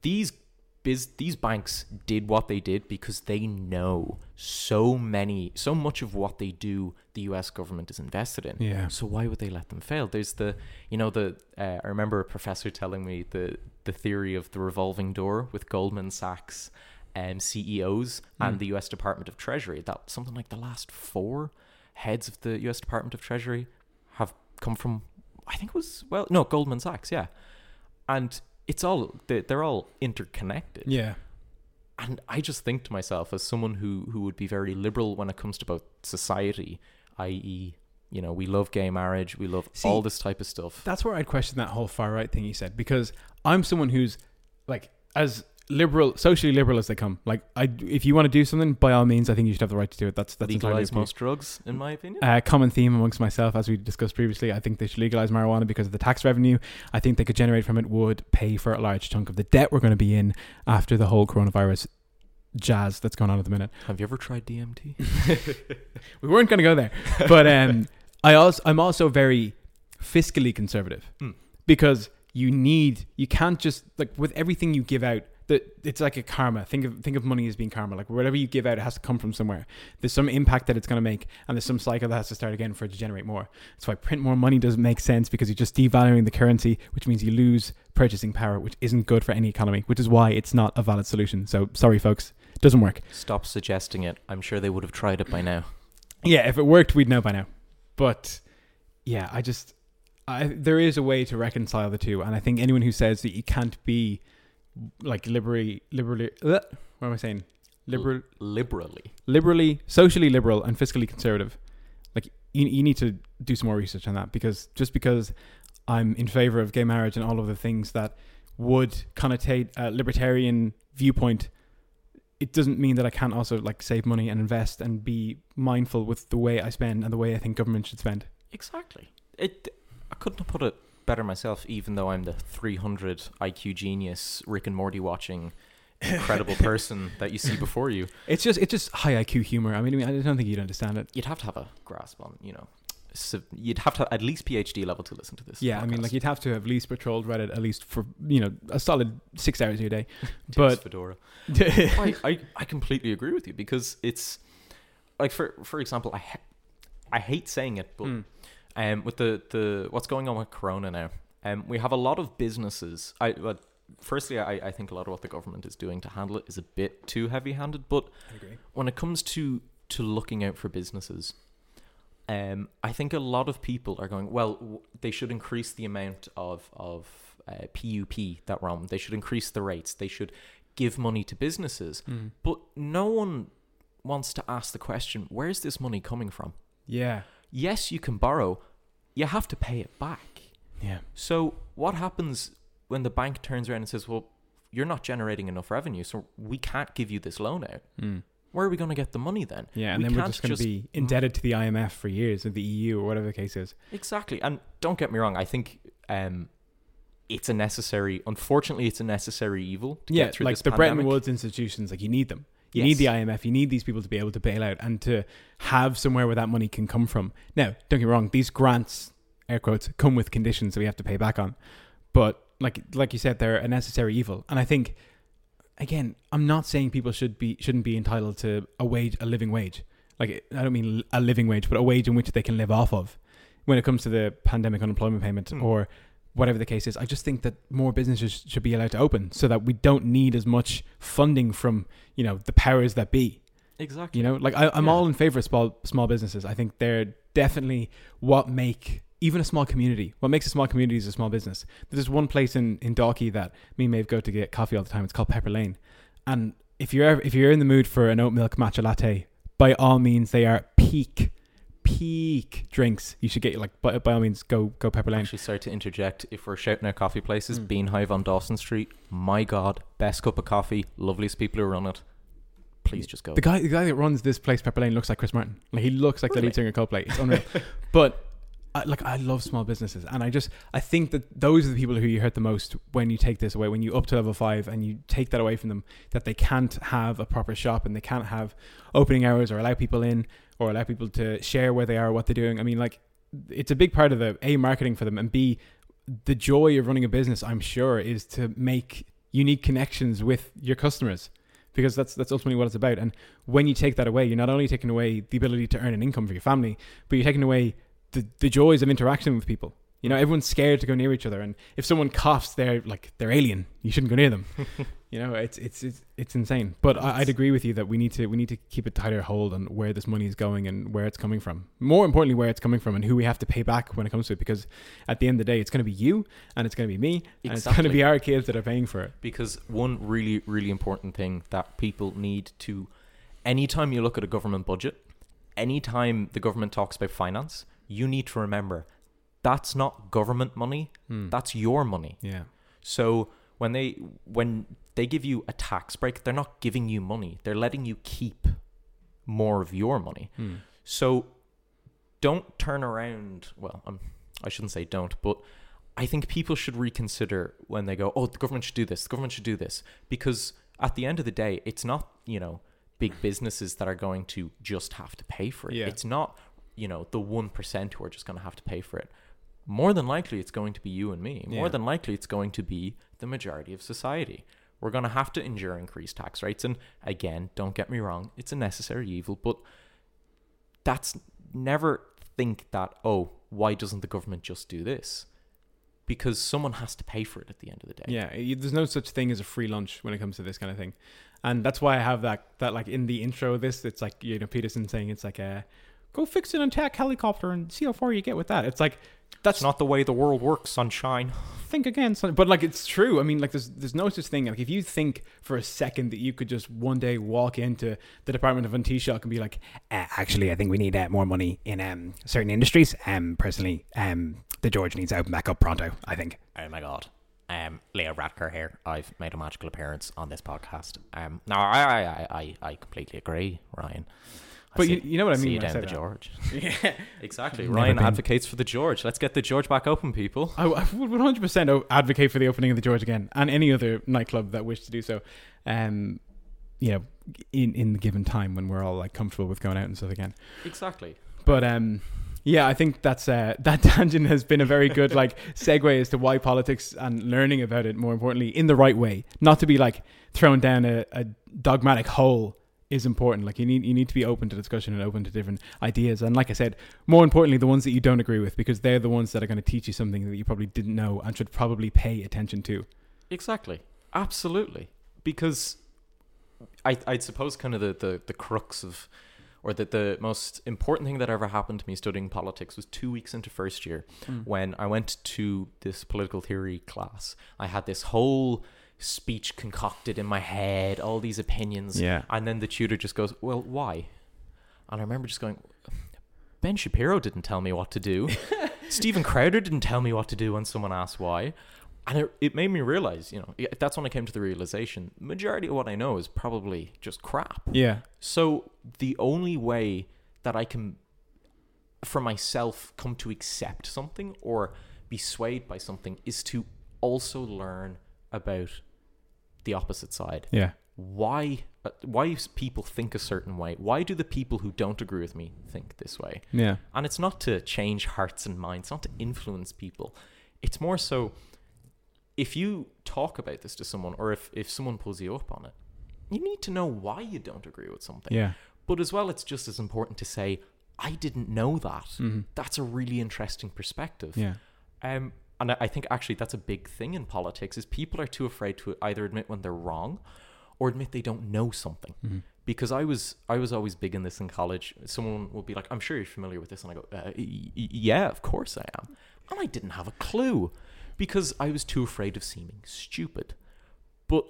these biz these banks did what they did because they know so many so much of what they do the US government is invested in. Yeah. So why would they let them fail? There's the you know the uh, I remember a professor telling me the the theory of the revolving door with Goldman Sachs um, CEOs and the US Department of Treasury that something like the last four heads of the US Department of Treasury have come from I think it was well no Goldman Sachs, yeah. And it's all they- they're all interconnected. Yeah. And I just think to myself, as someone who who would be very liberal when it comes to both society, i.e., you know, we love gay marriage, we love See, all this type of stuff. That's where I'd question that whole far right thing you said because I'm someone who's like as liberal, socially liberal as they come. Like, I if you want to do something, by all means, I think you should have the right to do it. That's that's entirely legalize up to you. most drugs, in my opinion. Uh, common theme amongst myself, as we discussed previously, I think they should legalize marijuana because of the tax revenue I think they could generate from it would pay for a large chunk of the debt we're going to be in after the whole coronavirus jazz that's going on at the minute. Have you ever tried DMT? <laughs> <laughs> We weren't going to go there, but um, I also I'm also very fiscally conservative Mm. because you need you can't just like with everything you give out. That it's like a karma. Think of think of money as being karma. Like whatever you give out, it has to come from somewhere. There's some impact that it's going to make, and there's some cycle that has to start again for it to generate more. That's why print more money doesn't make sense because you're just devaluing the currency, which means you lose purchasing power, which isn't good for any economy. Which is why it's not a valid solution. So sorry, folks, doesn't work. Stop suggesting it. I'm sure they would have tried it by now. Yeah, if it worked, we'd know by now. But yeah, I just I there is a way to reconcile the two, and I think anyone who says that you can't be like liberally, liberally, uh, what am I saying? Liberal, Liberally. liberally, socially liberal, and fiscally conservative. Like you, you need to do some more research on that because just because I'm in favor of gay marriage and all of the things that would connotate a libertarian viewpoint, it doesn't mean that I can't also like save money and invest and be mindful with the way I spend and the way I think government should spend. Exactly. It. I couldn't have put it better myself. Even though I'm the 300 IQ genius, Rick and Morty watching, incredible <laughs> person that you see before you, It's just it's just high IQ humor. I mean, I don't think you'd understand it. you'd have to have a grasp on, you know, so you'd have to at least PhD level to listen to this. Yeah, I mean, like you'd have to have at least patrolled Reddit at least for you know a solid six hours a day. <laughs> But fedora. <laughs> I, I, I completely agree with you because it's like for for example I ha- I hate saying it but Mm. Um with the the what's going on with corona now? Um we have a lot of businesses. I but firstly I I think a lot of what the government is doing to handle it is a bit too heavy-handed but when it comes to to looking out for businesses um I think a lot of people are going well w- they should increase the amount of of uh, PUP that we're on. They should increase the rates. They should give money to businesses. Mm. but no one wants to ask the question where's this money coming from? Yeah, yes you can borrow you have to pay it back yeah, so what happens when the bank turns around and says well you're not generating enough revenue so we can't give you this loan out mm. where are we going to get the money then yeah. And We then we're just going to be indebted to the IMF for years, or the EU, or whatever the case is. Exactly. And don't get me wrong, I think um it's a necessary unfortunately it's a necessary evil to yeah, get through like the Bretton. Woods institutions, like you need them. You need the IMF. You need these people to be able to bail out and to have somewhere where that money can come from. Now, don't get me wrong; these grants, air quotes, come with conditions that we have to pay back on. But like like you said, they're a necessary evil. And I think, again, I'm not saying people should be shouldn't be entitled to a wage, a living wage. Like I don't mean a living wage, but a wage in which they can live off of. When it comes to the pandemic unemployment payment Hmm. or whatever the case is, I just think that more businesses should be allowed to open so that we don't need as much funding from you know the powers that be. Exactly. You know, like I, I'm Yeah. all in favor of small small businesses. I think they're definitely what make even a small community. What makes a small community is a small business. There's one place in in Dalkey that me and Maeve go to get coffee all the time. It's called Pepper Lane, and if you're ever, if you're in the mood for an oat milk matcha latte, by all means, they are peak peak drinks. You should get like by, by all means go go Pepper Lane. Actually, sorry to interject. If we're shouting out coffee places, Mm. Beanhive on Dawson Street, my God, best cup of coffee, loveliest people who run it. Please just go. The guy, the guy that runs this place, Pepper Lane, looks like Chris Martin. Like he looks like the lead singer of Coldplay. It's unreal. <laughs> but I, like I love small businesses, and I just I think that those are the people who you hurt the most when you take this away. When you up to level five and you take that away from them, that they can't have a proper shop and they can't have opening hours or allow people in or allow people to share where they are, what they're doing. I mean, like it's a big part of the a marketing for them, and b the joy of running a business. I'm sure is to make unique connections with your customers because that's that's ultimately what it's about. And when you take that away, you're not only taking away the ability to earn an income for your family, but you're taking away the, the joys of interacting with people. You know, everyone's scared to go near each other, and if someone coughs, they're like they're alien. You shouldn't go near them. <laughs> you know, it's it's it's, it's insane. But I, I'd agree with you that we need to we need to keep a tighter hold on where this money is going and where it's coming from. More importantly, where it's coming from and who we have to pay back when it comes to it. Because at the end of the day, it's going to be you and it's going to be me and it's going to be our kids that are paying for it. because one really really important thing that people need to anytime you look at a government budget anytime the government talks about finance you need to remember that's not government money Hmm. that's your money Yeah. so when they when they give you a tax break they're not giving you money they're letting you keep more of your money Hmm. so don't turn around. Well, um, I shouldn't say don't, but I think people should reconsider when they go, oh, the government should do this, the government should do this. Because at the end of the day, it's not, you know, big businesses that are going to just have to pay for it. Yeah. It's not, you know, the 1% who are just going to have to pay for it. More than likely, it's going to be you and me. More Yeah. than likely, it's going to be the majority of society. We're going to have to endure increased tax rates. And again, don't get me wrong, it's a necessary evil, but that's never think that oh why doesn't the government just do this because someone has to pay for it at the end of the day Yeah, there's no such thing as a free lunch when it comes to this kind of thing, and that's why I have that that like in the intro of this, it's like you know Peterson saying it's like a go fix an attack helicopter and see how far you get with that. It's like that's that's not the way the world works sunshine think again, son. but like it's true. I mean, like there's there's no such thing. Like if you think for a second that you could just one day walk into the Department of Taoiseach and be like, Uh, actually, I think we need uh, more money in um, certain industries. Um, personally, um, the George needs to open back up pronto. I think. oh my god um leo varadkar here i've made a magical appearance on this podcast um no i i i i, I completely agree ryan I But see- you- you know what I mean. see mean you when I down say the that. george <laughs> yeah. exactly ryan advocates for the george let's get the george back open people I, I would 100% advocate for the opening of the George again and any other nightclub that wish to do so. Um, you know, in in the given time when we're all like comfortable with going out and stuff again. exactly But um, yeah, I think that's uh, <laughs> that tangent has been a very good like segue as to why politics and learning about it more importantly in the right way, not to be like thrown down a, a dogmatic hole is important. Like you need you need to be open to discussion and open to different ideas. And like I said, more importantly, the ones that you don't agree with because they're the ones that are going to teach you something that you probably didn't know and should probably pay attention to. Exactly. Absolutely. Because I I'd suppose kind of the, the, the crux of or that the most important thing that ever happened to me studying politics was two weeks into first year hmm. when I went to this political theory class. I had this whole speech concocted in my head, all these opinions. Yeah. And then the tutor just goes, Well, why? And I remember just going, Ben Shapiro didn't tell me what to do. <laughs> Steven Crowder didn't tell me what to do when someone asked why. And it, it made me realize, you know, that's when I came to the realization majority of what I know is probably just crap. Yeah. So the only way that I can, for myself, come to accept something or be swayed by something is to also learn about the opposite side. Yeah. Why? uh, Why people think a certain way? Why do the people who don't agree with me think this way? Yeah. And it's not to change hearts and minds, not to influence people. It's more so if you talk about this to someone or if, if someone pulls you up on it, you need to know why you don't agree with something. Yeah. But as well, it's just as important to say, I didn't know that. Mhm. That's a really interesting perspective. Yeah. Um, and I think actually that's a big thing in politics is people are too afraid to either admit when they're wrong or admit they don't know something. Mm-hmm. Because I was I was always big in this in college. Someone will be like, "I'm sure you're familiar with this," and I go, uh, y- "Yeah, of course I am." And I didn't have a clue because I was too afraid of seeming stupid. But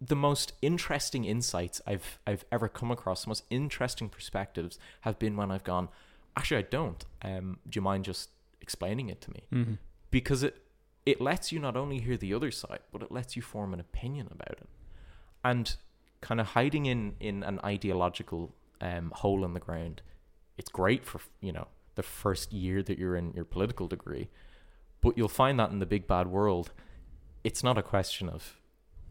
the most interesting insights I've I've ever come across, the most interesting perspectives have been when I've gone, actually I don't. Um, do you mind just explaining it to me? Mm-hmm. Because it it lets you not only hear the other side, but it lets you form an opinion about it. And kind of hiding in in an ideological um, hole in the ground, it's great for you know the first year that you're in your political degree, but you'll find that in the big bad world, it's not a question of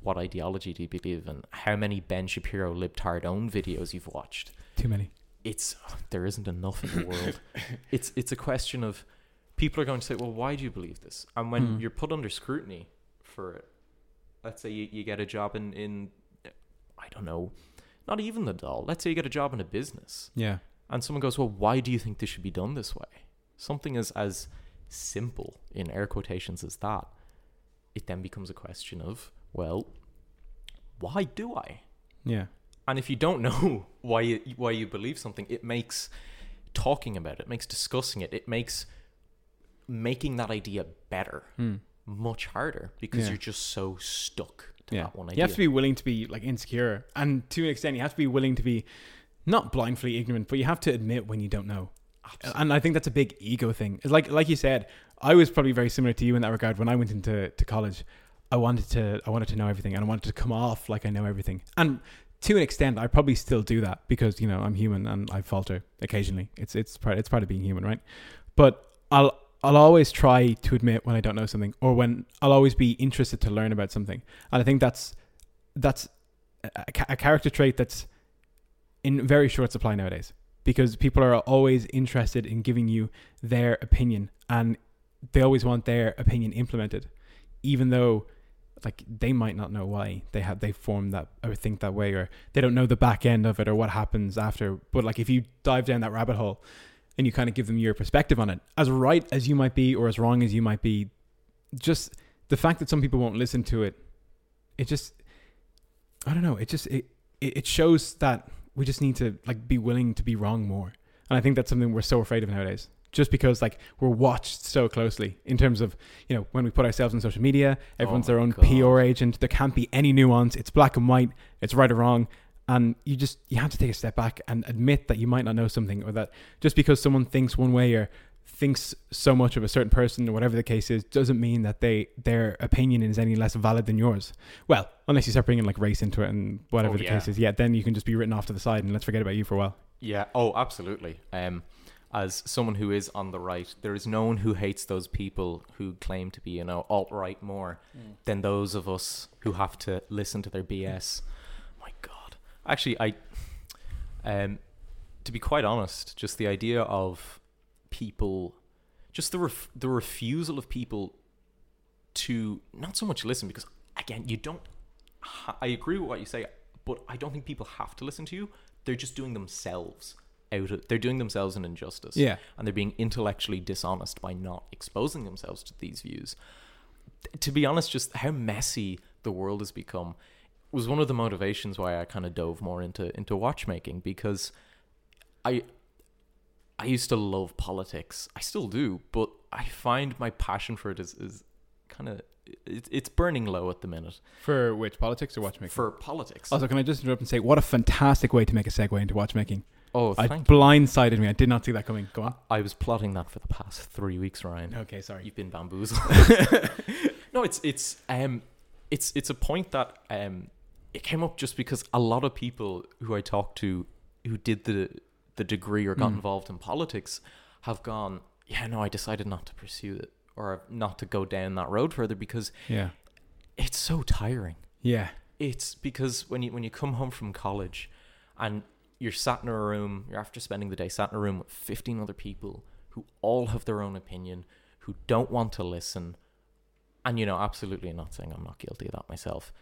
what ideology do you believe in, how many Ben Shapiro libtard own videos you've watched. Too many. It's there isn't enough in the world. <coughs> it's it's a question of people are going to say, well, why do you believe this? And when Hmm. you're put under scrutiny for it, let's say you, you get a job in in I don't know, not even the Dáil. Let's say you get a job in a business, Yeah. and someone goes, "Well, why do you think this should be done this way?" Something as as simple in air quotations as that, it then becomes a question of, well, why do I? Yeah. And if you don't <laughs> know why you why you believe something, it makes talking about it, makes discussing it, it makes making that idea better hmm. much harder because. Yeah. you're just so stuck to Yeah. that one idea. You have to be willing to be like insecure, and to an extent, you have to be willing to be not blindly ignorant, but you have to admit when you don't know. And I think that's a big ego thing. It's like like you said, I was probably very similar to you in that regard. When I went into to college, I wanted to I wanted to know everything, and I wanted to come off like I know everything. And to an extent, I probably still do that because you know I'm human and I falter occasionally. It's it's part it's part of being human, right? But I'll I'll always try to admit when I don't know something, or when I'll always be interested to learn about something. And I think that's that's a, a character trait that's in very short supply nowadays because people are always interested in giving you their opinion and they always want their opinion implemented even though like they might not know why they have they formed that or think that way or they don't know the back end of it or what happens after but like if you dive down that rabbit hole and you kind of give them your perspective on it. As right as you might be or as wrong as you might be just the fact that some people won't listen to it it just i don't know it just it it shows that we just need to like be willing to be wrong more. And i think that's something we're so afraid of nowadays. Just because like we're watched so closely in terms of you know when we put ourselves on social media everyone's oh my their own God. pr agent. There can't be any nuance. It's black and white. It's right or wrong and you just you have to take a step back and admit that you might not know something or that just because someone thinks one way or thinks so much of a certain person or whatever the case is doesn't mean that they their opinion is any less valid than yours well unless you start bringing like race into it and whatever Oh, the yeah. case is yeah then you can just be written off to the side and let's forget about you for a while Yeah. Oh, absolutely. Um, as someone who is on the right, there is no one who hates those people who claim to be, you know, alt right more than those of us who have to listen to their BS. My God. Actually, I, um, to be quite honest, just the idea of people, just the ref- the refusal of people to not so much listen because again, you don't. Ha- I agree with what you say, but I don't think people have to listen to you. They're just doing themselves out. Of, they're doing themselves an injustice. Yeah. and they're being intellectually dishonest by not exposing themselves to these views. To be honest, just how messy the world has become was one of the motivations why I kind of dove more into into watchmaking because I I used to love politics. I still do, but I find my passion for it is, is kind of it, it's burning low at the minute for which politics or watchmaking for politics. also can i just interrupt and say what a fantastic way to make a segue into watchmaking oh, I thank blindsided me i did not see that coming go on I was plotting that for the past three weeks, Ryan. okay sorry You've been bamboozled. <laughs> no, it's it's um it's it's a point that um it came up just because a lot of people who I talked to who did the the degree or got Mm. involved in politics have gone, yeah, no, I decided not to pursue it or not to go down that road further because yeah it's so tiring. yeah It's because when you when you come home from college and you're sat in a room, you're after spending the day sat in a room with 15 other people who all have their own opinion, who don't want to listen. And you know, absolutely not saying I'm not guilty of that myself.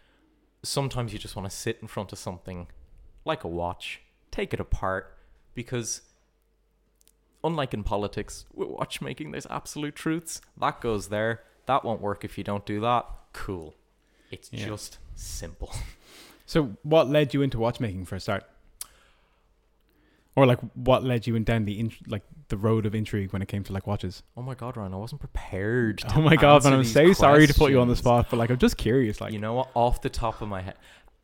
Sometimes you just want to sit in front of something like a watch, take it apart because unlike in politics, <laughs> with watchmaking there's absolute truths. That goes there. That won't work if you don't do that. Cool. It's Yeah. just simple. <laughs> So, what led you into watchmaking for a start? Or like, what led you in down the int- like the road of intrigue when it came to like watches? Oh my god, Ryan, I wasn't prepared. to Oh my god, man! I'm so sorry to put you on the spot, but like, I'm just curious. Like, you know what? Off the top of my head,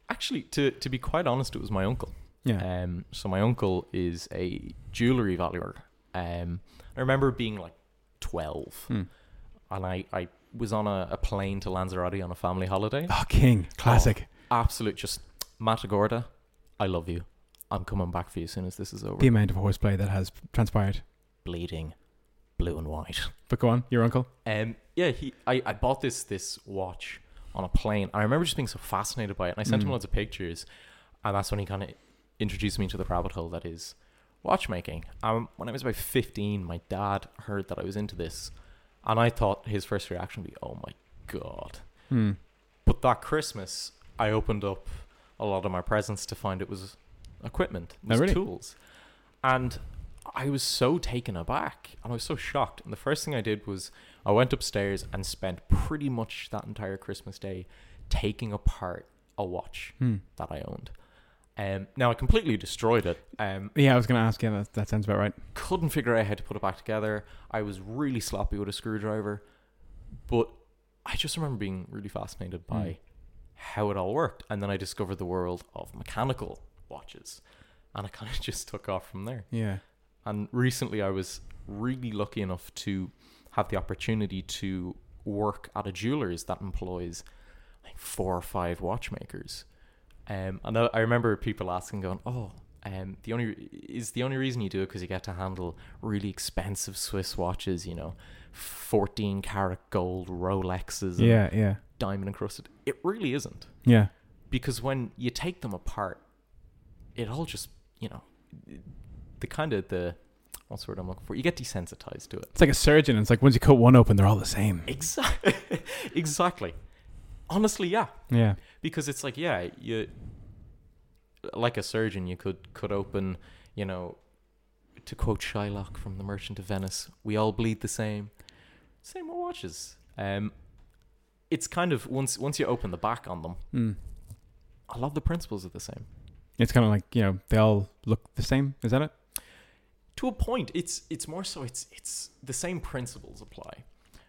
actually, to to be quite honest, it was my uncle. yeah, Um, so my uncle is a jewelry valuer. Um, I remember being like twelve, Hmm. and I I was on a, a plane to Lanzarote on a family holiday. oh, King, classic. Absolute, just Matagorda. I love you. I'm coming back for you as soon as this is over. The amount of horseplay that has transpired. Bleeding, blue and white. But go on, your uncle. Um, yeah, he, I, I bought this this watch on a plane. I remember just being so fascinated by it, and I sent him Mm. loads of pictures, and that's when he kind of introduced me to the rabbit hole that is watchmaking. Um, when I was about fifteen, my dad heard that I was into this, and I thought his first reaction would be, "Oh my god!" Hmm. But that Christmas, I opened up a lot of my presents to find it was equipment, it Oh, was really? tools, and I was so taken aback and I was so shocked. And the first thing I did was I went upstairs and spent pretty much that entire Christmas day taking apart a watch Hmm. that I owned. Um, now I completely destroyed it. Um, Yeah, I was going to ask. Yeah, that, that sounds about right. couldn't figure out how to put it back together. I was really sloppy with a screwdriver, but I just remember being really fascinated by Mm. how it all worked. And then I discovered the world of mechanical watches, and I kind of just took off from there. Yeah. And recently, I was really lucky enough to have the opportunity to work at a jeweler's that employs like four or five watchmakers. Um, and I remember people asking, going, "Oh, um, the only is the only reason you do it because you get to handle really expensive Swiss watches, you know, fourteen karat gold Rolexes, and Yeah, yeah, diamond encrusted." It really isn't yeah. because when you take them apart, it all just you know, the kind of the what's the word I'm looking for? You get desensitized to it. It's like a surgeon. It's like once you cut one open, they're all the same. Exactly. <laughs> exactly. Honestly, yeah. Yeah. Because it's like, yeah, you like a surgeon, you could cut open, you know, to quote Shylock from The Merchant of Venice, we all bleed the same. Same with watches. Um, it's kind of once once you open the back on them, Mm. a lot of the principles are the same. It's kind of like you know they all look the same. Is that it? To a point, it's it's more so it's it's the same principles apply.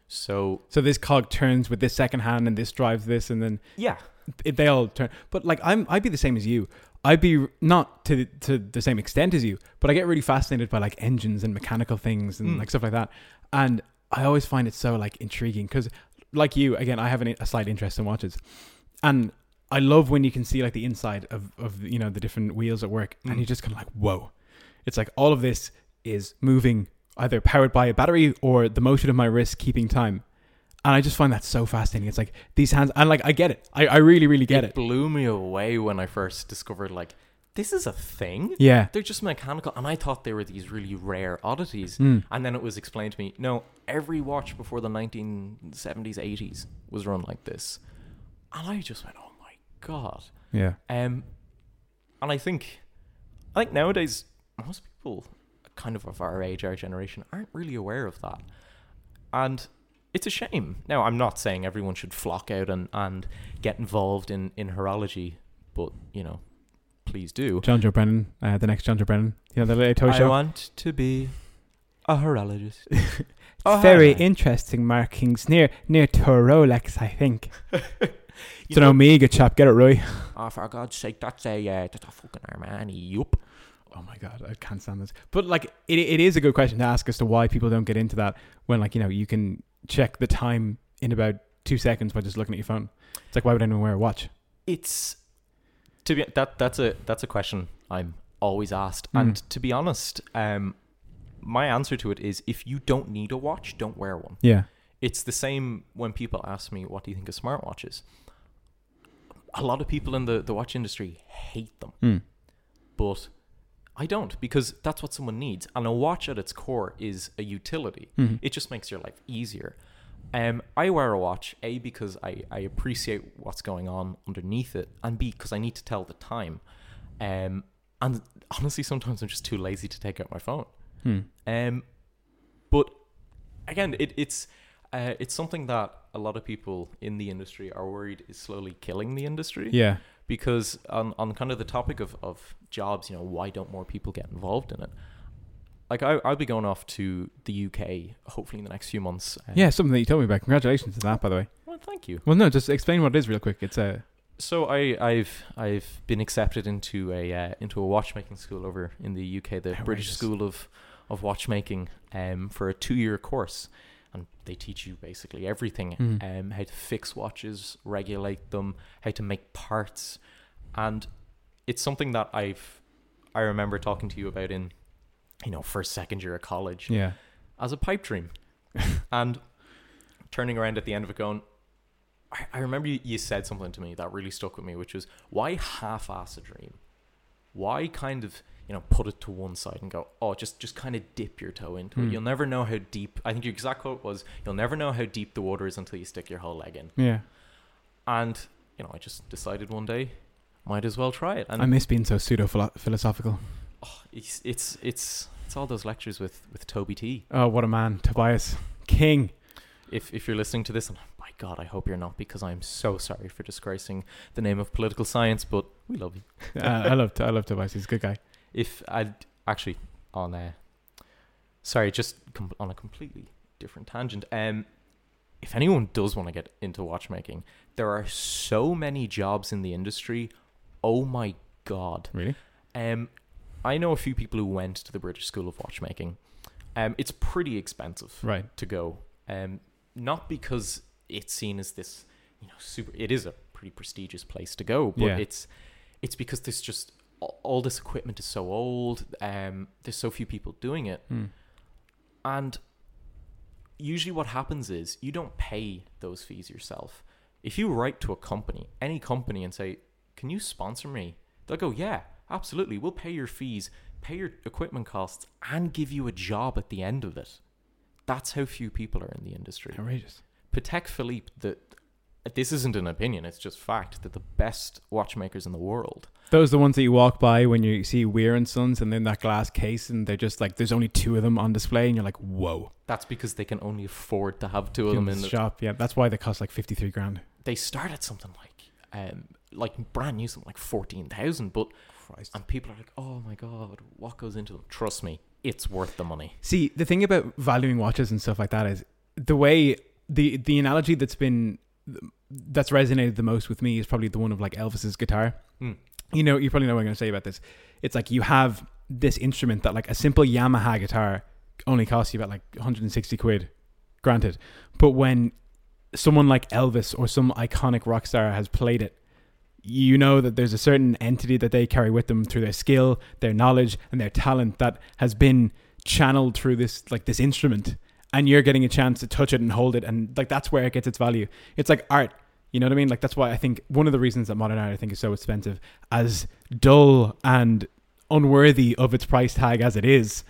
So So this cog turns with this second hand, and this drives this, and then yeah, it, they all turn. But like I'm, I'd be the same as you. I'd be not to to the same extent as you, but I get really fascinated by like engines and mechanical things and Mm. like stuff like that. And I always find it so like intriguing because, like you, again, I have an, a slight interest in watches, and I love when you can see like the inside of of you know the different wheels at work, and Mm. you're just kind of like, whoa! It's like all of this is moving either powered by a battery or the motion of my wrist keeping time. And I just find that so fascinating. It's like these hands, and like I get it. I, I really, really get it. It blew me away when I first discovered like this is a thing. Yeah. They're just mechanical, and I thought they were these really rare oddities. Mm. And then it was explained to me, no, every watch before the 1970s, 80s was run like this. And I just went, oh my god. Yeah. Um, and I think, I think nowadays most people, kind of of our age, our generation, aren't really aware of that, and it's a shame. Now, I'm not saying everyone should flock out and and get involved in in horology, but you know, please do. John Joe Brennan, uh, the next John Joe Brennan. You know, the late Toy I Show. want to be a horologist. <laughs> Very hi. interesting markings near near to Rolex, I think. <laughs> You It's an Omega chap, get it right. Oh, for God's sake, that's a uh, that's a fucking Armani. Yup. Oh my god, I can't stand this. But like, it, it is a good question to ask as to why people don't get into that when like you know you can check the time in about two seconds by just looking at your phone. It's like why would anyone wear a watch? It's to be that that's a that's a question I'm always asked, Mm. and to be honest, um, my answer to it is if you don't need a watch, don't wear one. Yeah. It's the same when people ask me, "What do you think of smartwatches?" A lot of people in the the watch industry hate them, Mm. but I don't because that's what someone needs. And a watch at its core is a utility. Mhm. It just makes your life easier. Um, I wear a watch a because I, I appreciate what's going on underneath it, and b because I need to tell the time. Um, and honestly, sometimes I'm just too lazy to take out my phone. Hmm. Um, but again, it, it's uh, it's something that a lot of people in the industry are worried is slowly killing the industry Yeah. Because on, on kind of the topic of, of jobs, you know, why don't more people get involved in it? Like I, I'll be going off to the UK hopefully in the next few months. um, Yeah, something that you told me about. Congratulations to that, by the way. Well, thank you. Well, no, just explain what it is real quick. It's a So I, I've I've been accepted into a uh, into a watchmaking school over in the UK, the British School of of Watchmaking, um, for a two year course, and they teach you basically everything, Mhm. um, how to fix watches, regulate them, how to make parts, and it's something that I've I remember talking to you about in, you know, first second year of college yeah. as a pipe dream. <laughs> and turning around at the end of it going, I, I remember you, you said something to me that really stuck with me, which was why half ass a dream? Why kind of, you know, put it to one side and go, oh, just just kind of dip your toe into Hmm. it. You'll never know how deep I think your exact quote was, you'll never know how deep the water is until you stick your whole leg in. Yeah. And you know, I just decided one day, might as well try it. And I miss being so pseudo philosophical. it's it's it's it's all those lectures with with Toby T. Oh, what a man, Tobias King. If if you're listening to this, and my God, I hope you're not, because I am so sorry for disgracing the name of political science. But we love you. <laughs> uh, I love I love Tobias. He's a good guy. If I'd actually on a sorry, just com- on a completely different tangent. Um, if anyone does want to get into watchmaking, there are so many jobs in the industry. Oh my god! Really? Um, I know a few people who went to the British School of Watchmaking. Um, it's pretty expensive Right. to go. Um, not because it's seen as this, you know, super. It is a pretty prestigious place to go, but Yeah. it's it's because there's just all, this equipment is so old. Um, there's so few people doing it, Hmm. and usually what happens is you don't pay those fees yourself. If you write to a company, any company, and say, "Can you sponsor me?" They'll go, "Yeah, absolutely. We'll pay your fees, pay your equipment costs, and give you a job at the end of it." That's how few people are in the industry. Outrageous. Patek Philippe, the this isn't an opinion; it's just fact that the best watchmakers in the world. Those are the ones that you walk by when you see Weir and Sons, and then that glass case, and they're just like, there's only two of them on display, and you're like, whoa. That's because they can only afford to have two of them in the shop. Yeah, that's why they cost like fifty three grand. they start at something like um like brand new something like fourteen thousand, but Christ. and people are like, oh my god, what goes into them? Trust me, it's worth the money. See, the thing about valuing watches and stuff like that is the way the the analogy that's been that's resonated the most with me is probably the one of like Elvis's guitar. Hmm. You know, you probably know what I'm going to say about this. It's like you have this instrument that like a simple Yamaha guitar only costs you about like 160 quid, granted. But when someone like Elvis or some iconic rock star has played it, you know that there's a certain entity that they carry with them through their skill, their knowledge, and their talent that has been channeled through this like this instrument and you're getting a chance to touch it and hold it and like that's where it gets its value. It's like art. You know what I mean? Like that's why I think one of the reasons that modern art I think is so expensive, as dull and unworthy of its price tag as it is,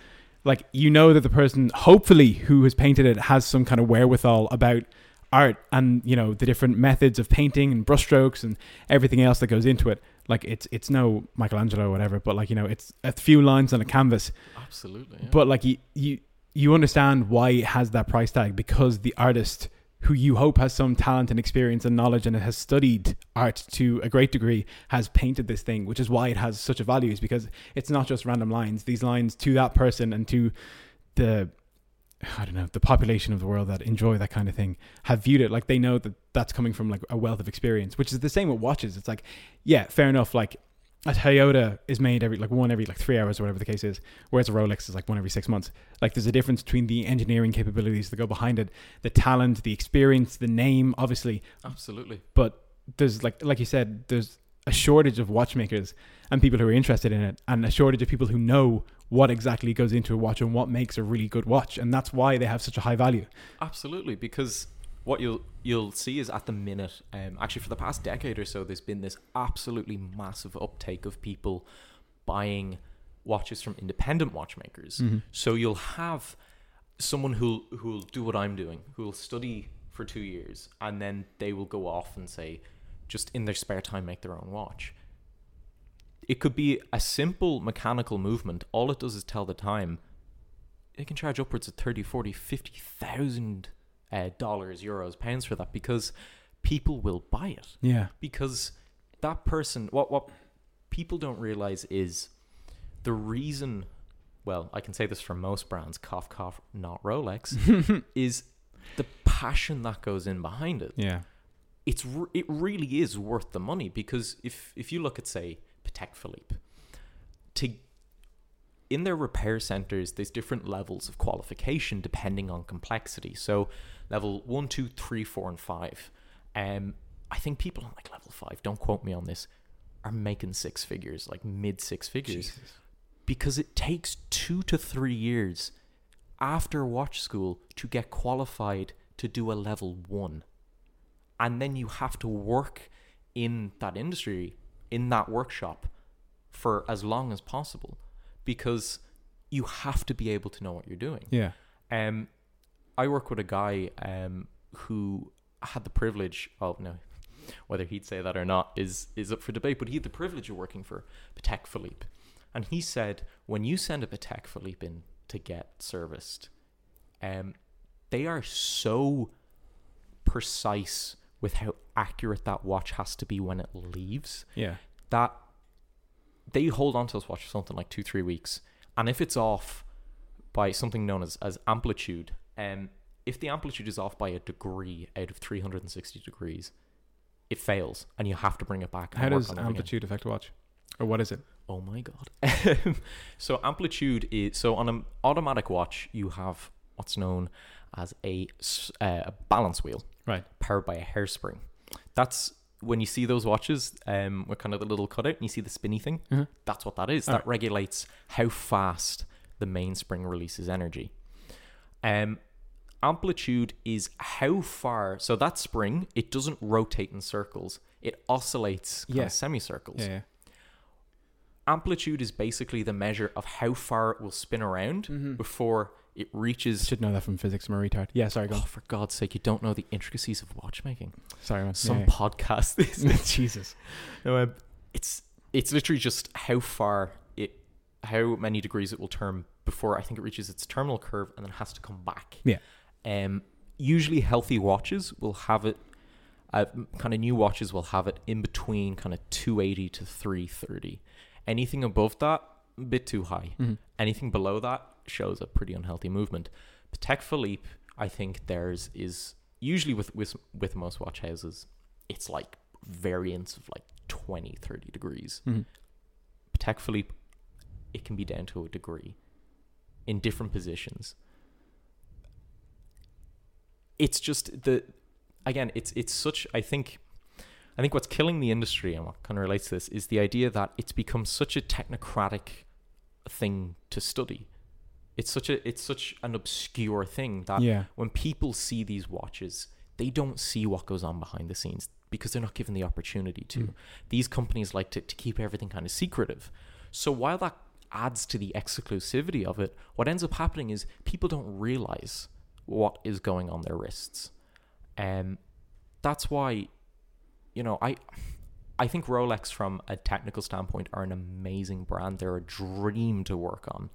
like you know that the person hopefully who has painted it has some kind of wherewithal about art and you know the different methods of painting and brushstrokes and everything else that goes into it like it's it's no michelangelo or whatever but like you know it's a few lines on a canvas Absolutely. yeah. but like you you you understand why it has that price tag because the artist who you hope has some talent and experience and knowledge and has studied art to a great degree has painted this thing which is why it has such a value is because it's not just random lines. These lines to that person and to the I don't know the population of the world that enjoy that kind of thing have viewed it like they know that that's coming from like a wealth of experience which is the same with watches. It's like yeah fair enough like a Toyota is made every like one every like three hours or whatever the case is, whereas a Rolex is like one every six months. Like there's a difference between the engineering capabilities that go behind it, the talent, the experience, the name, obviously, Absolutely. but there's like like you said, there's a shortage of watchmakers and people who are interested in it, and a shortage of people who know what exactly goes into a watch and what makes a really good watch, and that's why they have such a high value. Absolutely, because what you'll you'll see is at the minute, um, actually for the past decade or so, there's been this absolutely massive uptake of people buying watches from independent watchmakers. So you'll have someone who'll who'll do what I'm doing, who'll study for two years, and then they will go off and say, just in their spare time, make their own watch. It could be a simple mechanical movement. All it does is tell the time. It can charge upwards of 30, 40, 50,000 uh, dollars, euros, pounds for that because people will buy it. Yeah, Because that person, what, what people don't realize is the reason, well, I can say this for most brands, cough, cough, not Rolex, <laughs> is the passion that goes in behind it yeah, it's re- it really is worth the money because if if you look at say Patek Philippe, to in their repair centers, there's different levels of qualification depending on complexity. So level one, two, three, four, and five. Um, I think people on like level five, don't quote me on this, are making six figures, like mid six figures, because it takes two to three years after watch school to get qualified to do a level one and then you have to work in that industry in that workshop for as long as possible because you have to be able to know what you're doing yeah. um i work with a guy um who had the privilege of no Whether he'd say that or not is is up for debate. But he had the privilege of working for Patek Philippe, and he said when you send a Patek Philippe in to get serviced, um, they are so precise with how accurate that watch has to be when it leaves Yeah. that they hold on to this watch for something like two three weeks and if it's off by something known as, as amplitude um, if the amplitude is off by a degree out of 360 degrees it fails and you have to bring it back and How does it again. amplitude affect a watch? Or what is it? Oh my god. <laughs> so amplitude is so on an automatic watch you have what's known as a, uh, a balance wheel Right. powered by a hairspring. That's when you see those watches um, with kind of the little cutout and you see the spinny thing. Mhm. That's what that is. that Alright. regulates how fast the mainspring releases energy. Um, amplitude is how far. So that spring it doesn't rotate in circles. It oscillates Yeah. semicircles Yeah, yeah. amplitude is basically the measure of how far it will spin around Mm-hmm. before it reaches. Should know that from physics. I'm a retard. Yeah, sorry, go Oh, for God's sake, you don't know the intricacies of watchmaking. Sorry, man. Some Yeah, podcast this. <laughs> Jesus. No, um, it's it's literally just how far it, how many degrees it will turn before I think it reaches its terminal curve and then has to come back. Yeah. Um, usually healthy watches will have it. Uh, kind of new watches will have it in between kind of 280 to 330. Anything above that, a bit too high. Mhm. Anything below that shows a pretty unhealthy movement. Patek Philippe, I think theirs is usually with with with most watch houses, it's like variants of like 20, 30 degrees. Mhm. Patek Philippe, it can be down to a degree in different positions. It's just the again, it's it's such I think I think what's killing the industry and what kind of relates to this is the idea that it's become such a technocratic thing to study. It's such a it's such an obscure thing that Yeah. when people see these watches, they don't see what goes on behind the scenes because they're not given the opportunity to. Hmm. These companies like to, to keep everything kind of secretive. So while that adds to the exclusivity of it, what ends up happening is people don't realize what is going on their wrists. Um, that's why, you know, I I think Rolex from a technical standpoint are an amazing brand. They're a dream to work on.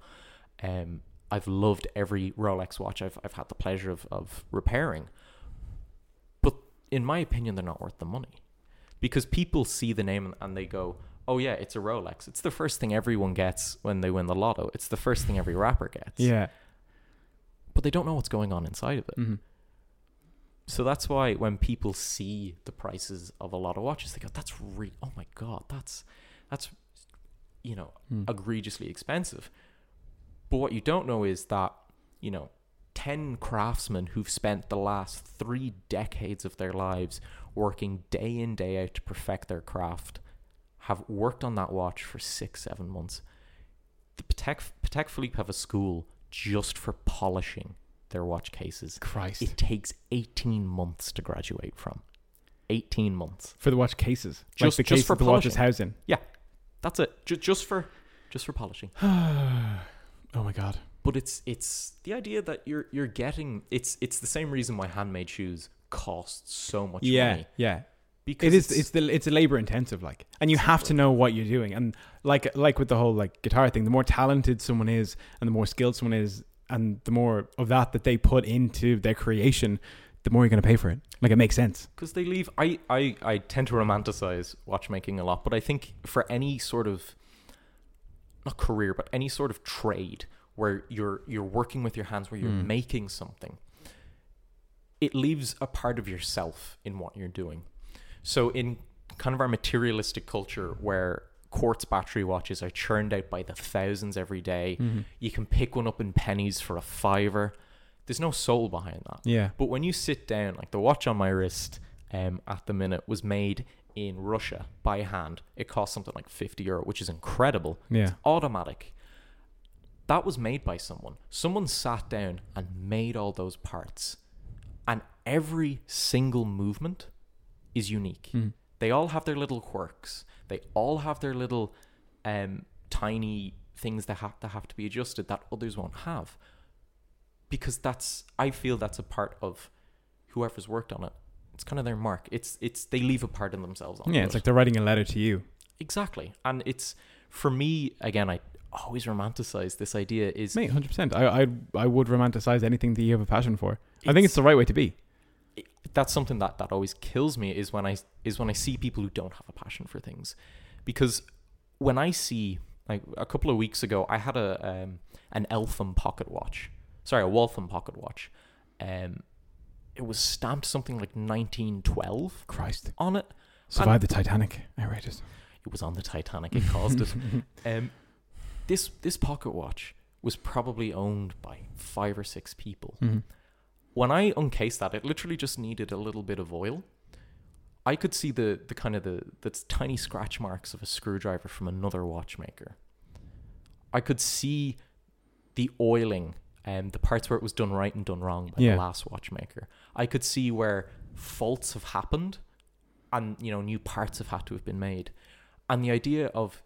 Um, I've loved every Rolex watch I've I've had the pleasure of, of repairing. But in my opinion, they're not worth the money. Because people see the name and- and they go, Oh yeah, it's a Rolex. It's the first thing everyone gets when they win the lotto. It's the first thing every rapper gets. Yeah. But they don't know what's going on inside of it. hmm So that's why when people see the prices of a lot of watches, they go, "That's re oh my god, that's that's you know Hmm. egregiously expensive." But what you don't know is that you know ten craftsmen who've spent the last three decades of their lives working day in day out to perfect their craft have worked on that watch for six seven months. The Patek Patek Philippe have a school just for polishing their watch cases. Christ. It takes 18 months to graduate from. 18 months. for the watch cases. Just- like the just for the watch is housing. Yeah. That's it. Ju- just for just for polishing. <sighs> oh my god. But it's it's the idea that you're you're getting it's it's the same reason why handmade shoes cost so much Yeah, money. yeah. Because It is. It's the. It's a labor intensive, like, and you have to know what you're doing. And like, like with the whole like guitar thing, the more talented someone is, and the more skilled someone is, and the more of that that they put into their creation, the more you're going to pay for it. Like, it makes sense. because they leave I, I i tend to romanticize watchmaking a lot but i think for any sort of not career but any sort of trade where you're you're working with your hands where you're hmm. making something it leaves a part of yourself in what you're doing so in kind of our materialistic culture where quartz battery watches are churned out by the thousands every day, you can pick one up in pennies for a fiver there's no soul behind that Yeah. but when you sit down, like the watch on my wrist um, at the minute was made in Russia by hand. It cost something like 50 euro, which is incredible. Yeah. It's automatic. That was made by someone. Someone sat down and made all those parts. And every single movement is unique. They all have their little quirks. They all have their little um, tiny things that have, that have to be adjusted that others won't have because that's I feel that's a part of whoever's worked on it. it's kind of their mark. It's it's they leave a part of themselves on. Yeah, it. it's like they're writing a letter to you. exactly, and it's for me again. I always romanticize this idea. Is Mate, hundred percent. I I I would romanticize anything that you have a passion for. I think it's the right way to be. That's something that that always kills me is when I is when I see people who don't have a passion for things, because when I see like a couple of weeks ago, I had a um, an Eltham pocket watch, sorry, a Waltham pocket watch, um, it was stamped something like 1912 Christ, on it. survive the Titanic. Outrageous. It It was on the Titanic. It caused it. <laughs> Um, this this pocket watch was probably owned by five or six people. Mhm. When I uncased that, it literally just needed a little bit of oil. I could see the the kind of the the tiny scratch marks of a screwdriver from another watchmaker. I could see the oiling and the parts where it was done right and done wrong by Yeah. the last watchmaker. I could see where faults have happened and you know new parts have had to have been made. And the idea of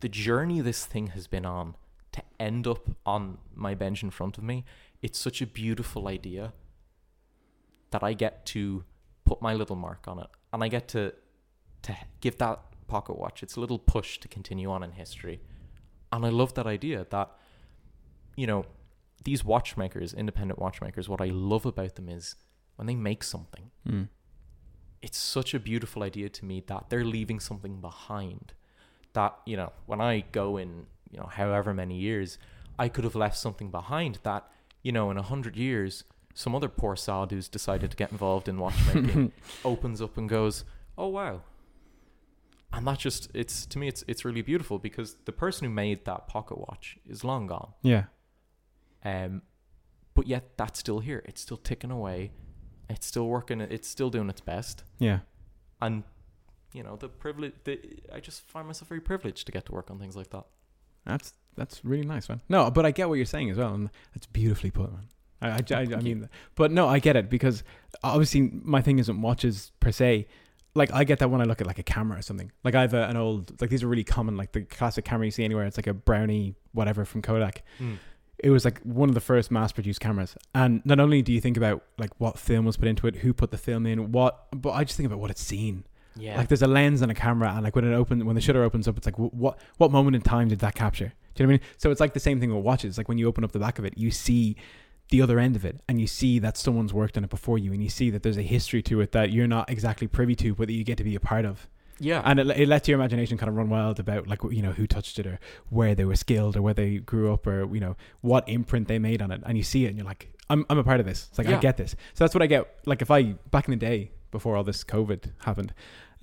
the journey this thing has been on to end up on my bench in front of me, it's such a beautiful idea that I get to put my little mark on it and I get to to give that pocket watch its a little push to continue on in history. And I love that idea that you know, these watchmakers, independent watchmakers, what I love about them is when they make something, Mm. it's such a beautiful idea to me that they're leaving something behind. That, you know, when I go in, you know, however many years, I could have left something behind that, you know, in a hundred years, some other poor sod who's decided to get involved in watchmaking <laughs> opens up and goes, Oh wow. And that just it's to me it's it's really beautiful because the person who made that pocket watch is long gone. Yeah. Um, but yet that's still here. It's still ticking away. It's still working. It's still doing its best. Yeah. And you know the privilege. The, I just find myself very privileged to get to work on things like that. That's that's really nice, man. No, but I get what you're saying as well, and that's beautifully put, man. I, I, I, I mean, but no, I get it because obviously my thing isn't watches per se. Like I get that when I look at like a camera or something. Like I have a, an old, like these are really common, like the classic camera you see anywhere. It's like a Brownie whatever from Kodak. Hmm. It was like one of the first mass-produced cameras, and not only do you think about like what film was put into it, who put the film in, what, but I just think about what it's seen. Yeah. Like there's a lens and a camera, and like when it open when the shutter opens up, it's like wh- what what moment in time did that capture? Do you know what I mean? So it's like the same thing with watches. Like when you open up the back of it, you see the other end of it, and you see that someone's worked on it before you, and you see that there's a history to it that you're not exactly privy to, but that you get to be a part of. yeah. And it, it lets your imagination kind of run wild about like you know who touched it or where they were skilled or where they grew up or you know what imprint they made on it, and you see it and you're like, I'm I'm a part of this. It's like I get this. So that's what I get. Like if I back in the day before all this COVID happened,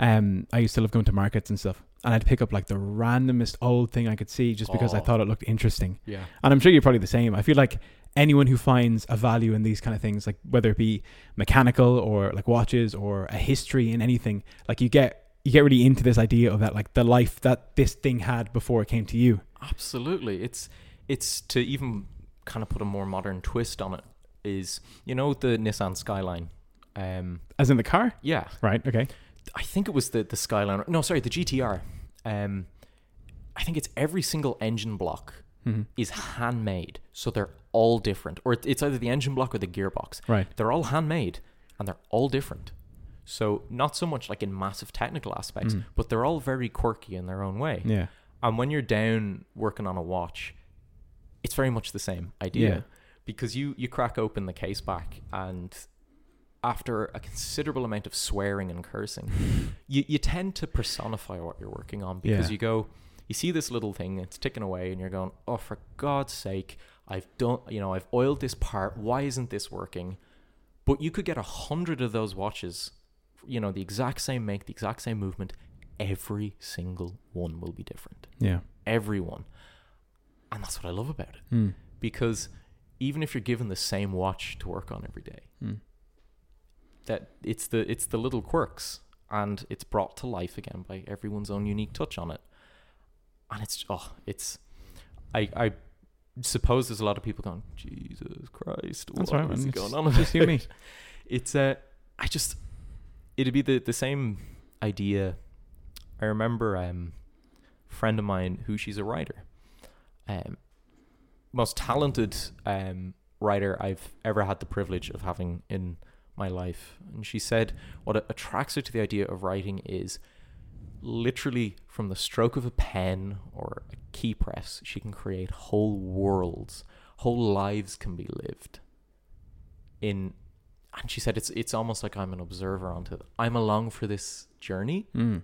um, I used to love going to markets and stuff, and I'd pick up like the randomest old thing I could see just because I thought it looked interesting. yeah. And I'm sure you're probably the same. I feel like anyone who finds a value in these kind of things, like whether it be mechanical or like watches or a history in anything, like you get you get really into this idea of that like the life that this thing had before it came to you. Absolutely. It's it's to even kind of put a more modern twist on it. Is you know the Nissan Skyline. Um. As in the car? Yeah. Right, okay. I think it was the the Skyliner. No, sorry, the GTR. Um, I think it's every single engine block Mhm. is handmade, so they're all different. Or it's either the engine block or the gearbox. Right. They're all handmade, and they're all different. So not so much like in massive technical aspects, Mm. but they're all very quirky in their own way. Yeah. And when you're down working on a watch, it's very much the same idea. Yeah. Because you you crack open the case back and after a considerable amount of swearing and cursing, you, you tend to personify what you're working on because Yeah. you go you see this little thing, it's ticking away and you're going, Oh for God's sake, I've done you know, I've oiled this part, why isn't this working? But you could get a hundred of those watches, you know, the exact same make, the exact same movement, every single one will be different Yeah. everyone. And that's what I love about it. Mm. Because even if you're given the same watch to work on every day, Mm. That it's the it's the little quirks and it's brought to life again by everyone's own unique touch on it. And it's oh, it's I I suppose there's a lot of people going, Jesus Christ, That's what right, is man. going It's on? just you me. <laughs> It's uh I just it'd be the the same idea. I remember um a friend of mine who she's a writer. Um most talented um writer I've ever had the privilege of having in my life. And she said what attracts her to the idea of writing is literally from the stroke of a pen or a key press, she can create whole worlds, whole lives can be lived. In and she said it's it's almost like I'm an observer onto it. I'm along for this journey, Mm.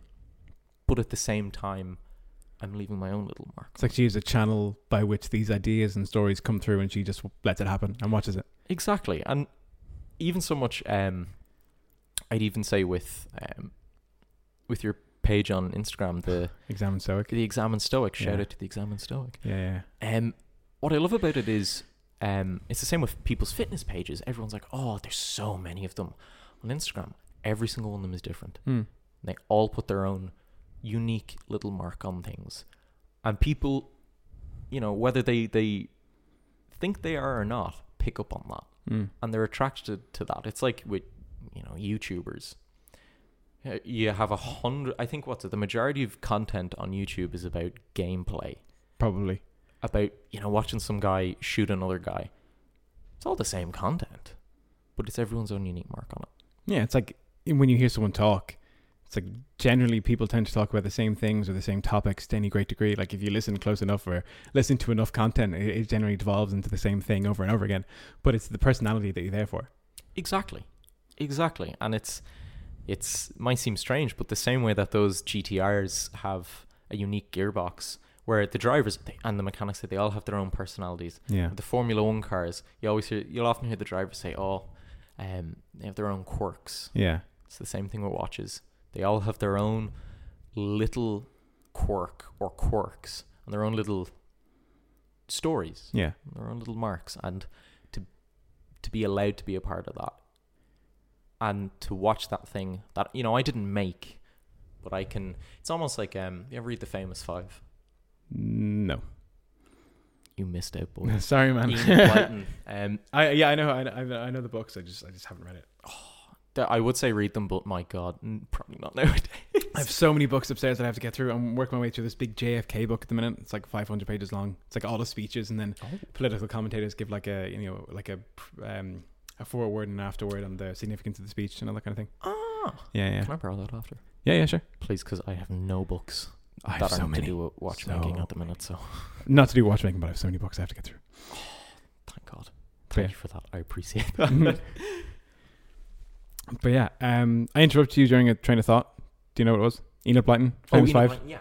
but at the same time I'm leaving my own little mark. It's like she is a channel by which these ideas and stories come through, and she just lets it happen and watches it. Exactly, and even so much. Um, I'd even say with um, with your page on Instagram, the <sighs> Examine Stoic. the Examine Stoic. Shout Yeah. out to the Examine Stoic. Yeah, yeah. Um, what I love about it is, um, it's the same with people's fitness pages. Everyone's like, oh, there's so many of them on Instagram. Every single one of them is different. Hmm. They all put their own unique little mark on things, and people, you know, whether they they think they are or not, pick up on that Hmm. and they're attracted to that. It's like with you know YouTubers. Uh, You have a hundred. I think what's it? The majority of content on YouTube is about gameplay, Probably. about you know watching some guy shoot another guy. It's all the same content, but it's everyone's own unique mark on it. Yeah, it's like when you hear someone talk, it's like generally people tend to talk about the same things or the same topics to any great degree. Like if you listen close enough or listen to enough content, it, it generally devolves into the same thing over and over again. But it's the personality that you're there for. Exactly, exactly, and it's it's might seem strange, but the same way that those GTRs have a unique gearbox, where the drivers and the mechanics they all have their own personalities. Yeah. the Formula One cars, you always hear, you'll often hear the drivers say, "Oh, um, they have their own quirks." Yeah. It's the same thing with watches. They all have their own little quirk or quirks and their own little stories, Yeah. their own little marks, and to to be allowed to be a part of that, and to watch that thing that you know I didn't make, but I can. It's almost like um, you ever read the Famous Five? No. You missed out, boy. <laughs> Sorry, man. <laughs> Um, I yeah, I know, I know, I know- the books. I just, I just haven't read it. Th- I would say read them, but my God, probably not <laughs> nowadays. I have so many books upstairs that I have to get through. I'm working my way through this big JFK book at the minute. It's like 500 pages long. It's like all the speeches, and then political commentators give like a you know like a um a foreword and an afterword on the significance of the speech and all that kind of thing. Ah, Yeah, yeah, can I borrow that after, yeah, yeah. Sure. please? Because I have no books I have that so are many. to do watchmaking So at the minute. So <laughs> Not to do watchmaking, but I have so many books I have to get through. <sighs> thank God. Thank yeah. you for that. I appreciate <laughs> that. But yeah, um, I interrupted you during a train of thought. Do you know what it was? Enid Blyton, Oh, Famous know Five. Yeah.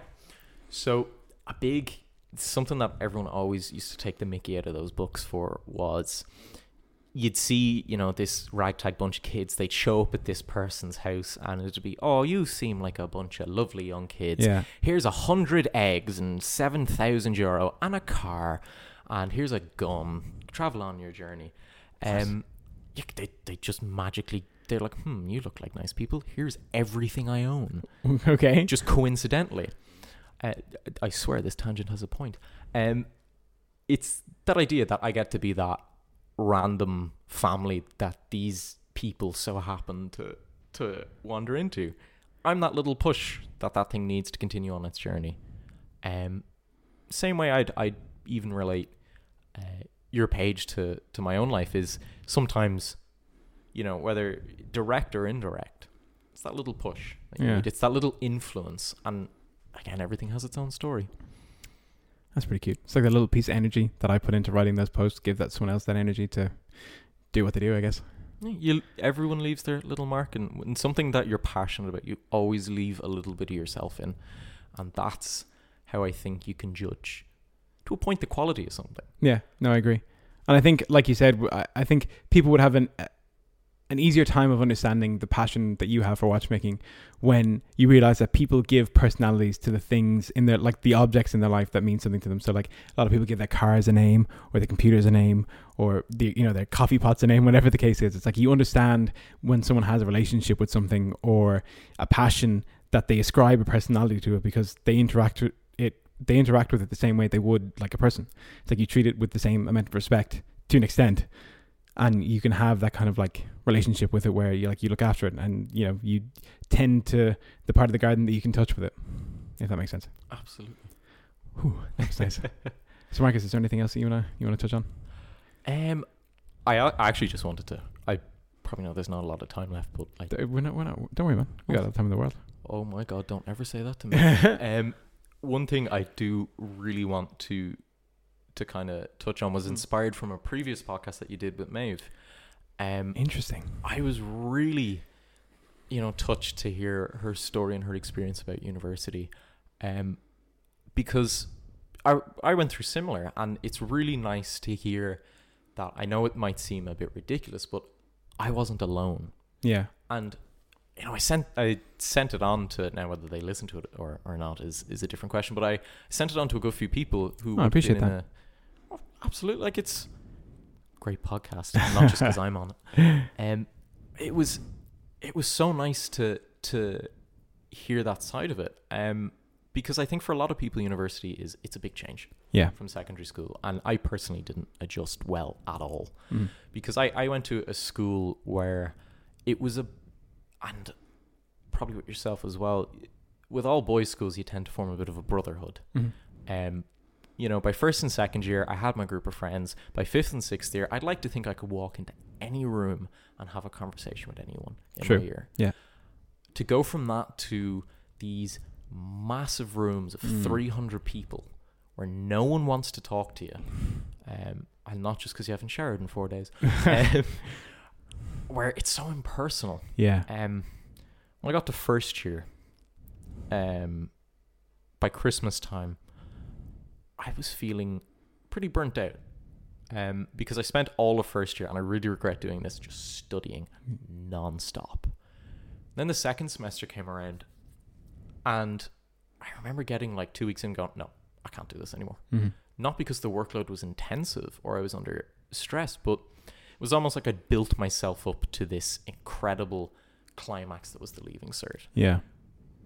So a big something that everyone always used to take the Mickey out of those books for was you'd see, you know, this ragtag bunch of kids, they'd show up at this person's house and it'd be, Oh, you seem like a bunch of lovely young kids. Yeah, Here's a hundred eggs and seven thousand euro and a car and here's a gum. Travel on your journey. Um yeah, they they just magically they're like, hmm, you look like nice people. Here's everything I own <laughs> okay. just coincidentally. Uh, I swear this tangent has a point. Um, it's that idea that I get to be that random family that these people so happen to to wander into. I'm that little push that that thing needs to continue on its journey. Um, same way I'd I'd even relate uh, your page to to my own life is sometimes, you know, whether direct or indirect, it's that little push. That you Yeah. need. It's that little influence, and again, everything has its own story. That's pretty cute. It's like a little piece of energy that I put into writing those posts. Give that someone else that energy to do what they do. I guess. Yeah, You everyone leaves their little mark, and when something that you're passionate about, you always leave a little bit of yourself in, and that's how I think you can judge to a point the quality of something. Yeah, no, I agree. And I think, like you said, I think people would have an an easier time of understanding the passion that you have for watchmaking when you realize that people give personalities to the things in their like the objects in their life that mean something to them. So like a lot of people give their cars a name or their computers a name or the you know their coffee pots a name, <laughs> whatever the case is. It's like you understand when someone has a relationship with something or a passion that they ascribe a personality to it because they interact with it they interact with it the same way they would like a person. It's like you treat it with the same amount of respect to an extent, and you can have that kind of like relationship with it where you like you look after it, and you know you tend to the part of the garden that you can touch with it. If that makes sense. Absolutely. Whew, that's nice. <laughs> so Marcus, is there anything else that you wanna you wanna touch on? Um, I actually just wanted to. I probably know there's not a lot of time left, but like We're not, we're not, don't worry, man. We got all the time in the world. Oh my god, don't ever say that to <laughs> me. um, one thing I do really want to to kind of touch on was Hmm. inspired from a previous podcast that you did with Maeve. Um, Interesting. I was really, you know, touched to hear her story and her experience about university, um, because I I went through similar, and it's really nice to hear that. I know it might seem a bit ridiculous, but I wasn't alone Yeah. and you know, I sent I sent it on to now whether they listen to it or, or not is is a different question. But I sent it on to a good few people who Oh, I appreciate that. A, absolutely, like it's great podcast, <laughs> not just because I'm on it. <laughs> Um, it was it was so nice to to hear that side of it. Um, because I think for a lot of people, university is it's a big change Yeah. from secondary school, and I personally didn't adjust well at all Mm. because I, I went to a school where it was a and probably with yourself as well with all boys schools you tend to form a bit of a brotherhood Mhm. um you know by first and second year i had my group of friends by fifth and sixth year i'd like to think i could walk into any room and have a conversation with anyone in True. my year Yeah. to go from that to these massive rooms of Mm. 300 people where no one wants to talk to you um, and not just because you haven't showered in four days <laughs> um, where it's so impersonal Yeah. um, when I got to first year, um, by Christmas time, I was feeling pretty burnt out. Um, because I spent all of first year, and I really regret doing this, just studying non-stop. Then the second semester came around, and I remember getting like two weeks in, going, "No, I can't do this anymore." Mhm. Not because the workload was intensive or I was under stress, but it was almost like I'd built myself up to this incredible climax that was the leaving cert. Yeah.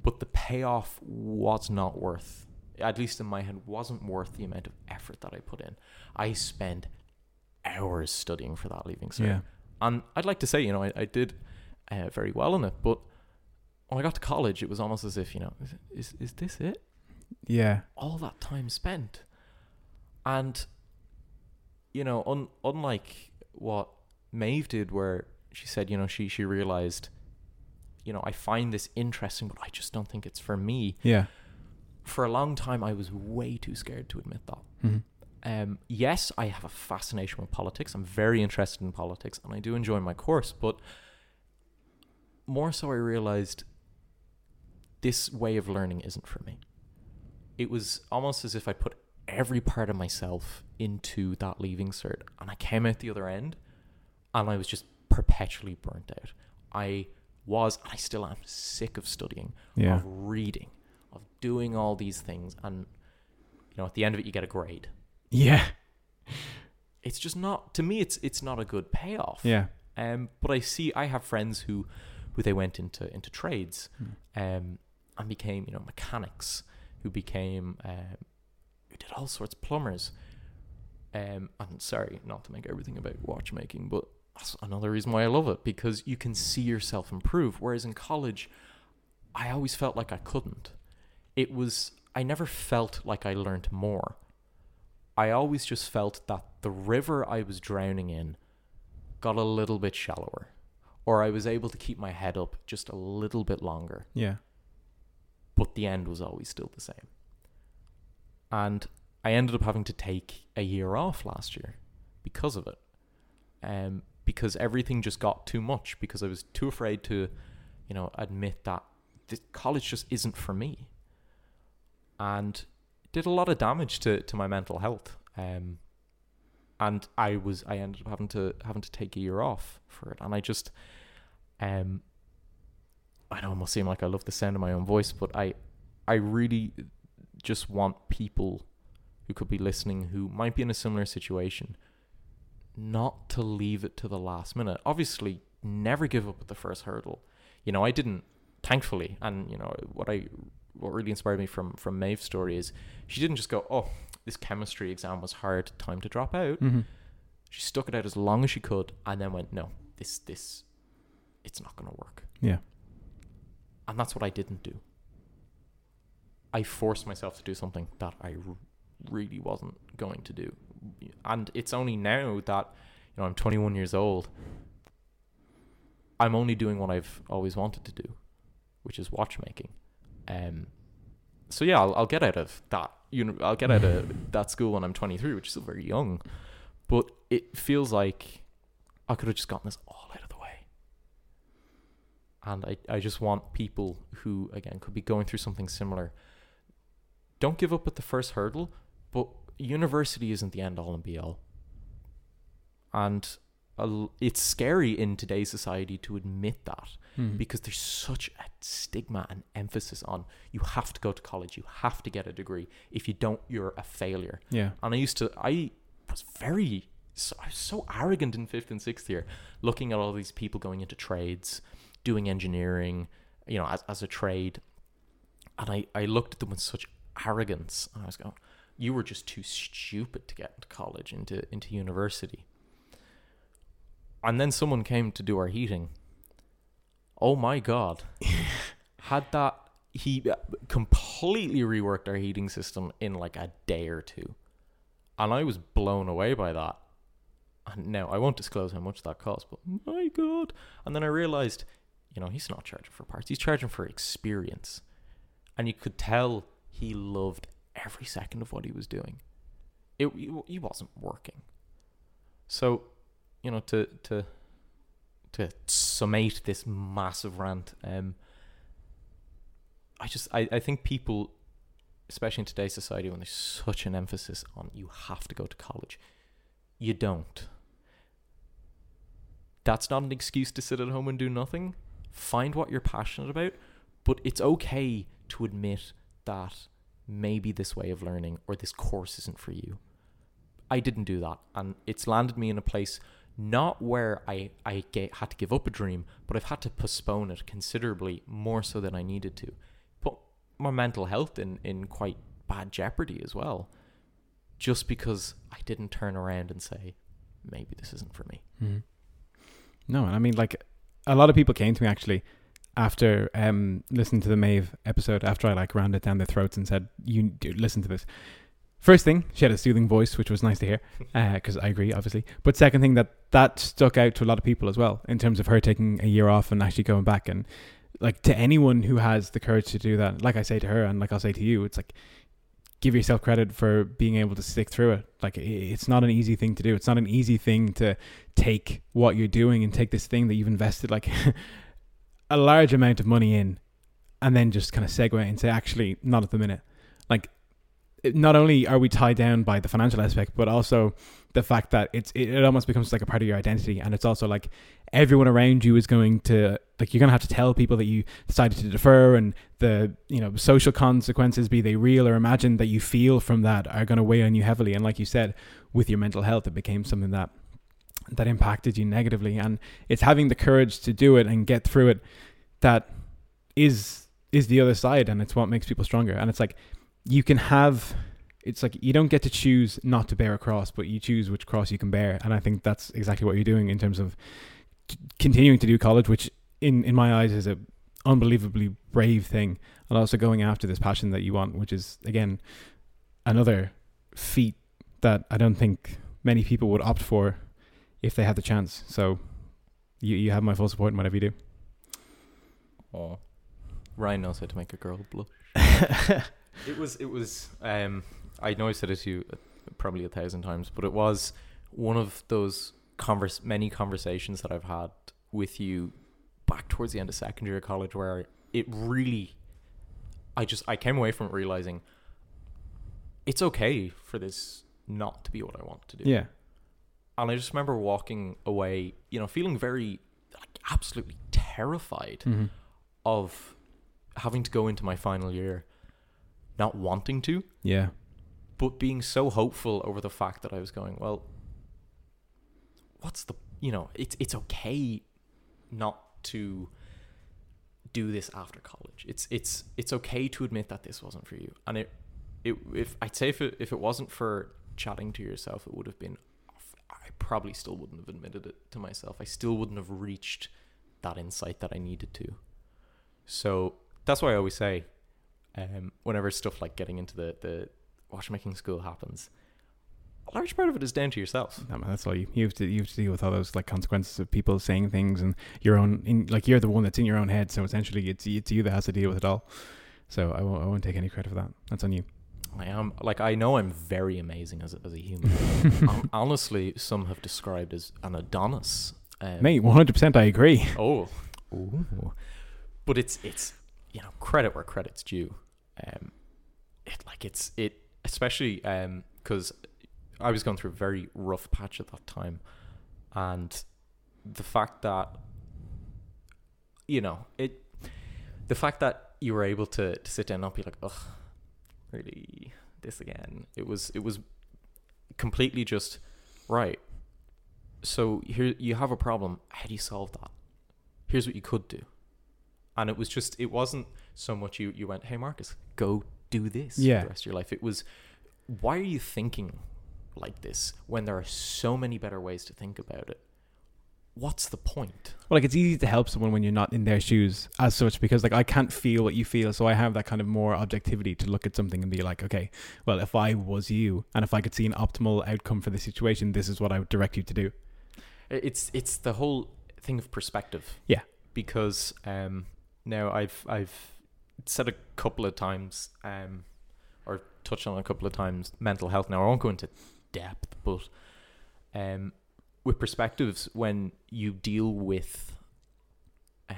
But the payoff was not worth, at least in my head, wasn't worth the amount of effort that I put in. I spent hours studying for that leaving cert. Yeah. And I'd like to say, you know, I, I did uh, very well in it, but when I got to college, it was almost as if, you know, is, is, is this it? Yeah. all that time spent. And, you know, un- unlike what Maeve did, where she said, you know, she, she realized, you know, I find this interesting, but I just don't think it's for me. Yeah. For a long time, I was way too scared to admit that. Mhm. Um, yes, I have a fascination with politics. I'm very interested in politics, and I do enjoy my course. But more so, I realized this way of learning isn't for me. It was almost as if I put every part of myself into that leaving cert, and I came out the other end, and I was just perpetually burnt out. I was, and I still am, sick of studying, Yeah. of reading, of doing all these things, and you know, at the end of it, you get a grade Yeah. it's just not to me it's it's not a good payoff Yeah. um but i see i have friends who who they went into into trades Hmm. um and became you know mechanics who became um who did all sorts of plumbers um and sorry not to make everything about watchmaking but that's another reason why i love it because you can see yourself improve whereas in college i always felt like i couldn't it was i never felt like i learned more I always just felt that the river I was drowning in got a little bit shallower, or I was able to keep my head up just a little bit longer, Yeah. but the end was always still the same. And I ended up having to take a year off last year because of it. Um, because everything just got too much, because I was too afraid to, you know, admit that this college just isn't for me. And did a lot of damage to, to my mental health. Um, and I was I ended up having to having to take a year off for it. And I just um I it must seem like I love the sound of my own voice, but I I really just want people who could be listening who might be in a similar situation not to leave it to the last minute. Obviously, never give up at the first hurdle. You know, I didn't thankfully, and you know what I what really inspired me from from Maeve's story is she didn't just go, "Oh, this chemistry exam was hard, time to drop out." Mm-hmm. She stuck it out as long as she could, and then went, "No, this this, it's not going to work." Yeah. And that's what I didn't do. I forced myself to do something that I r- really wasn't going to do, and it's only now that you know I'm 21 years old I'm only doing what I've always wanted to do, which is watchmaking. Um, so yeah, I'll, I'll get out of that. You know, I'll get out of <laughs> that school when I'm 23, which is still very young. But it feels like I could have just gotten this all out of the way. And I, I just want people who, again, could be going through something similar. Don't give up at the first hurdle, but university isn't the end all and be all. And a it's scary in today's society to admit that Mhm. because there's such a stigma and emphasis on you have to go to college, you have to get a degree. If you don't, you're a failure. yeah. And I used to, I was very, so, I was so arrogant in fifth and sixth year, looking at all these people going into trades, doing engineering, you know, as, as a trade. And I, I looked at them with such arrogance. And I was going, you were just too stupid to get into college, into, into university. And then someone came to do our heating. Oh my God. <laughs> Had that, he completely reworked our heating system in like a day or two and I was blown away by that. And now I won't disclose how much that cost, but my god! And then I realized, you know, he's not charging for parts; he's charging for experience, and you could tell he loved every second of what he was doing. It he wasn't working. So, you know, to to to summate this massive rant, um, I just I, I think people especially in today's society when there's such an emphasis on you have to go to college. You don't. That's not an excuse to sit at home and do nothing. Find what you're passionate about, but it's okay to admit that maybe this way of learning or this course isn't for you. I didn't do that, and it's landed me in a place not where I I get, had to give up a dream, but I've had to postpone it considerably more so than I needed to. Put my mental health in in quite bad jeopardy as well, just because I didn't turn around and say maybe this isn't for me. Mhm. No, and I mean, like, a lot of people came to me actually after um listening to the Maeve episode. After I like rammed it down their throats and said, "You do listen to this." First thing, she had a soothing voice, which was nice to hear, <laughs> uh, because I agree, obviously. But second thing, that that stuck out to a lot of people as well, in terms of her taking a year off and actually going back and like to anyone who has the courage to do that. Like I say to her, and like I'll say to you, it's like give yourself credit for being able to stick through it. Like it's not an easy thing to do. It's not an easy thing to take what you're doing and take this thing that you've invested like <laughs> a large amount of money in and then just kind of segue and say actually not at the minute like not only are we tied down by the financial aspect but also the fact that it's it, it almost becomes like a part of your identity. And it's also like everyone around you is going to like you're going to have to tell people that you decided to defer and the you know social consequences be they real or imagined that you feel from that are going to weigh on you heavily. And like you said with your mental health it became something that that impacted you negatively. And it's having the courage to do it and get through it that is is the other side and it's what makes people stronger. And it's like you can have it's like you don't get to choose not to bear a cross but you choose which cross you can bear. And i think that's exactly what you're doing in terms of c- continuing to do college which in in my eyes is a unbelievably brave thing and also going after this passion that you want which is again another feat that i don't think many people would opt for if they had the chance. So you you have my full support in whatever you do. Oh, Ryan knows how to make a girl blush. <laughs> It was. It was. Um, I know I said it to you uh, probably a thousand times, but it was one of those converse, many conversations that I've had with you back towards the end of second year of college, where it really, I just I came away from it realizing it's okay for this not to be what I want to do. yeah And I just remember walking away, you know, feeling very, like, absolutely terrified mm-hmm. of having to go into my final year not wanting to, yeah but being so hopeful over the fact that I was going, well, what's the, you know, it's it's okay not to do this after college. It's it's it's okay to admit that this wasn't for you. And it it if I'd say if it if it wasn't for chatting to yourself, it would have been I probably still wouldn't have admitted it to myself. I still wouldn't have reached that insight that I needed to. So that's why I always say, um, whenever stuff like getting into the the watchmaking school happens, a large part of it is down to yourself. No, man, that's all you, you have to you have to deal with all those like consequences of people saying things and your own in like you're the one that's in your own head. So essentially, it's it's you that has to deal with it all. So I won't I won't take any credit for that. That's on you. I am like I know I'm very amazing as a, as a human. <laughs> Hon- honestly, some have described as an Adonis. Um, Mate, one hundred percent, I agree. Oh, Ooh. but it's it's you know credit where credit's due. Um, it like it's it especially um because I was going through a very rough patch at that time, and the fact that you know it, the fact that you were able to to sit down and not be like, ugh, really this again. It was it was completely just right. So here you have a problem. How do you solve that? Here's what you could do. And it was just it wasn't so much you you went, Hey Marcus, go do this Yeah. for the rest of your life. It was why are you thinking like this when there are so many better ways to think about it? What's the point? Well, like it's easy to help someone when you're not in their shoes as such because like I can't feel what you feel, so I have that kind of more objectivity to look at something and be like, okay, well, if I was you and if I could see an optimal outcome for the situation, this is what I would direct you to do. It's it's the whole thing of perspective. Yeah. Because um now I've I've said a couple of times um or touched on a couple of times mental health. Now I won't go into depth, but um with perspectives when you deal with uh,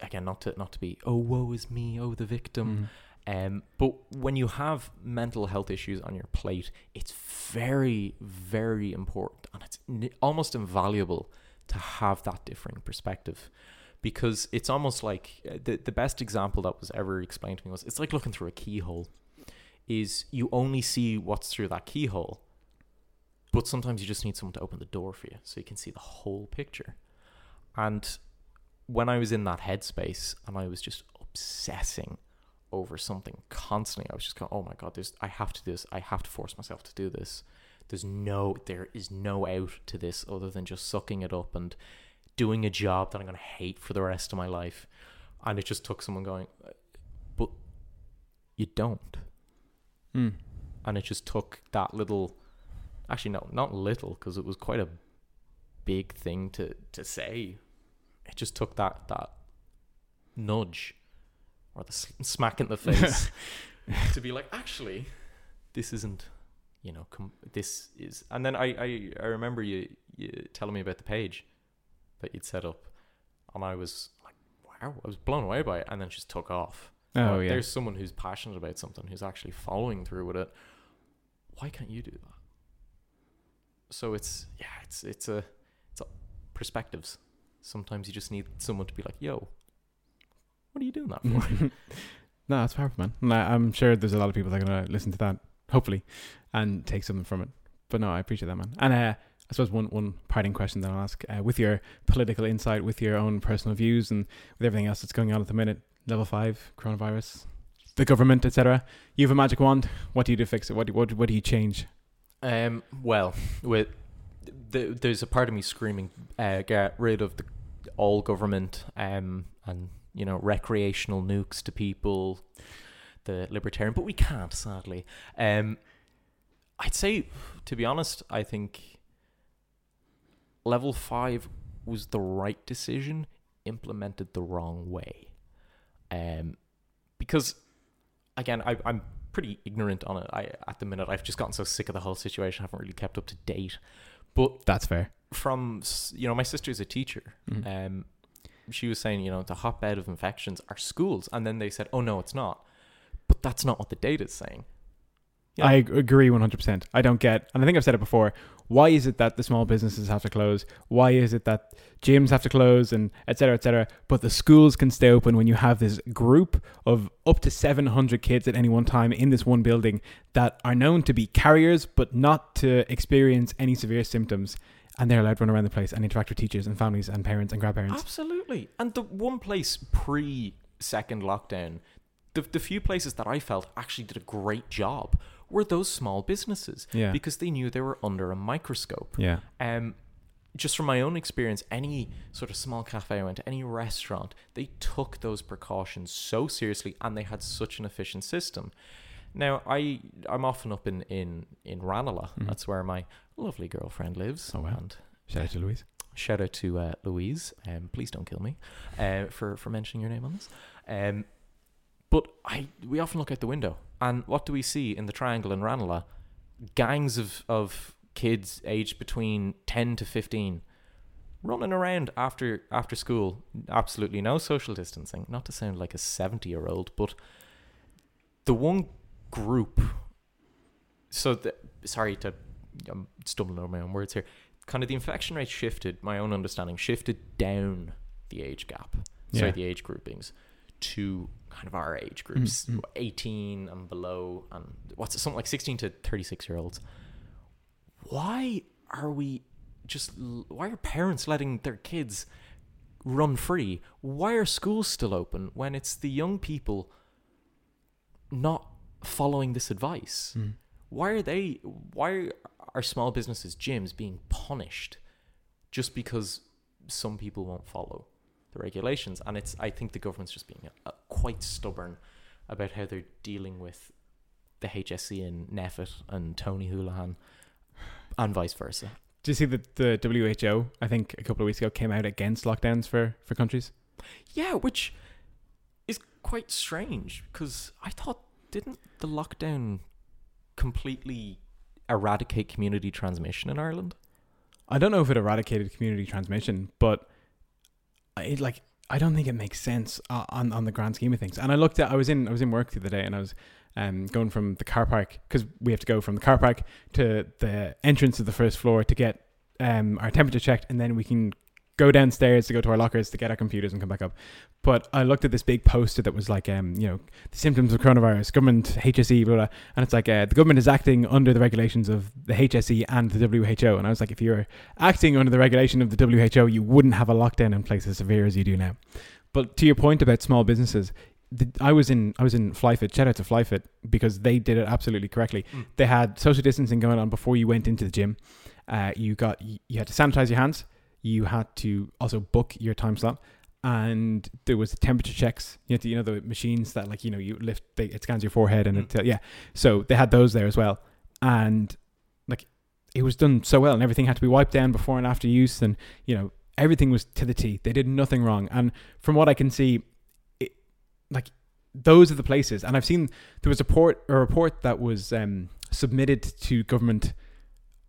again not to not to be oh woe is me oh the victim um, but when you have mental health issues on your plate, it's very, very important and it's n- almost invaluable to have that differing perspective because it's almost like uh, the, the best example that was ever explained to me was it's like looking through a keyhole is you only see what's through that keyhole but sometimes you just need someone to open the door for you so you can see the whole picture and when i was in that headspace and i was just obsessing over something constantly. I was just going, oh my god, there's I have to do this. I have to force myself to do this. There's no there is no out to this other than just sucking it up and doing a job that I'm gonna hate for the rest of my life. And it just took someone going, but you don't. Mm. And it just took that little, actually no, not little, because it was quite a big thing to to say. It just took that that nudge or the smack in the <laughs> face to be like, actually, this isn't, you know, com- this is. And then I, I, I remember you, you telling me about the page that you'd set up, and I was like, wow, I was blown away by it, and then just took off. Oh, Uh, yeah. There's someone who's passionate about something, who's actually following through with it. Why can't you do that? So it's yeah, it's it's a it's a perspectives. Sometimes you just need someone to be like, "Yo, what are you doing that for?" <laughs> no, that's powerful, man. And I, I'm sure there's a lot of people that are gonna listen to that, hopefully, and take something from it. But no, I appreciate that, man. And uh, I suppose one one parting question that I'll ask, uh, with your political insight, with your own personal views, and with everything else that's going on at the minute, level five, coronavirus, the government, etc. You have a magic wand. What do you do to fix it? What do, what what do you change? Um, well, with the, there's a part of me screaming, uh, get rid of the all government, um, and you know, recreational nukes to people, the libertarian, but we can't, sadly. Um, I'd say, to be honest, I think level five was the right decision, implemented the wrong way. Um, because again, I, I'm pretty ignorant on it. I at the minute I've just gotten so sick of the whole situation. I haven't really kept up to date. But That's fair. from you know, my sister's a teacher. Mhm. Um, she was saying, you know, the hotbed of infections are schools, and then they said, oh no, it's not. But that's not what the data is saying. Yeah. I agree 100%. I don't get, and I think I've said it before, why is it that the small businesses have to close? Why is it that gyms have to close and et cetera, et cetera, but the schools can stay open when you have this group of up to 700 kids at any one time in this one building that are known to be carriers, but not to experience any severe symptoms. And they're allowed to run around the place and interact with teachers and families and parents and grandparents. Absolutely. And the one place pre second lockdown, the, the few places that I felt actually did a great job were those small businesses Yeah. because they knew they were under a microscope. Yeah. Um, just from my own experience, any sort of small cafe I went to, any restaurant, they took those precautions so seriously and they had such an efficient system. Now I I'm often up in in in Ranelagh. Mhm. That's where my lovely girlfriend lives. Oh, wow. And Shout out to Louise. shout out to uh, Louise. Um, please don't kill me uh, for for mentioning your name on this. Um, but I we often look out the window, and what do we see in the triangle in Ranelagh? Gangs of of kids aged between ten to fifteen, running around after after school. Absolutely no social distancing. Not to sound like a seventy year old, but the one group. So the, sorry to I'm stumbling over my own words here kind of the infection rate shifted, my own understanding shifted down the age gap, sorry, Yeah. the age groupings to kind of our age groups, mm. 18 and below, and what's it, something like 16 to 36 year olds. Why are we just, why are parents letting their kids run free? Why are schools still open when it's the young people not following this advice? Mm. why are they why are small businesses gyms being punished just because some people won't follow the regulations and it's i think the government's just being uh, quite stubborn about how they're dealing with the HSE and NPHET and tony holohan and vice versa Do you see that the WHO, I think a couple of weeks ago, came out against lockdowns for, for countries? yeah which is quite strange because i thought didn't the lockdown completely eradicate community transmission in ireland I don't know if it eradicated community transmission, but it like I don't think it makes sense uh, on on the grand scheme of things. And I looked at I was in I was in work the other day and I was um going from the car park because we have to go from the car park to the entrance of the first floor to get um our temperature checked and then we can go downstairs to go to our lockers to get our computers and come back up. But I looked at this big poster that was like um you know the symptoms of coronavirus, government HSE blah blah, and it's like uh, the government is acting under the regulations of the HSE and the WHO. And I was like, if you were acting under the regulation of the WHO, you wouldn't have a lockdown in place as severe as you do now. But to your point about small businesses, I was in I was in Flyefit. Shout out to Flyefit because they did it absolutely correctly. Mm. They had social distancing going on before you went into the gym. Uh, you got you had to sanitize your hands. You had to also book your time slot, and there was temperature checks. You had to, you know the machines that like you know you lift they, it scans your forehead and Mm. it yeah. So they had those there as well, and like it was done so well, and everything had to be wiped down before and after use, and you know everything was to the T. They did nothing wrong, and from what I can see, it, like those are the places. And I've seen there was a report a report that was um, submitted to government,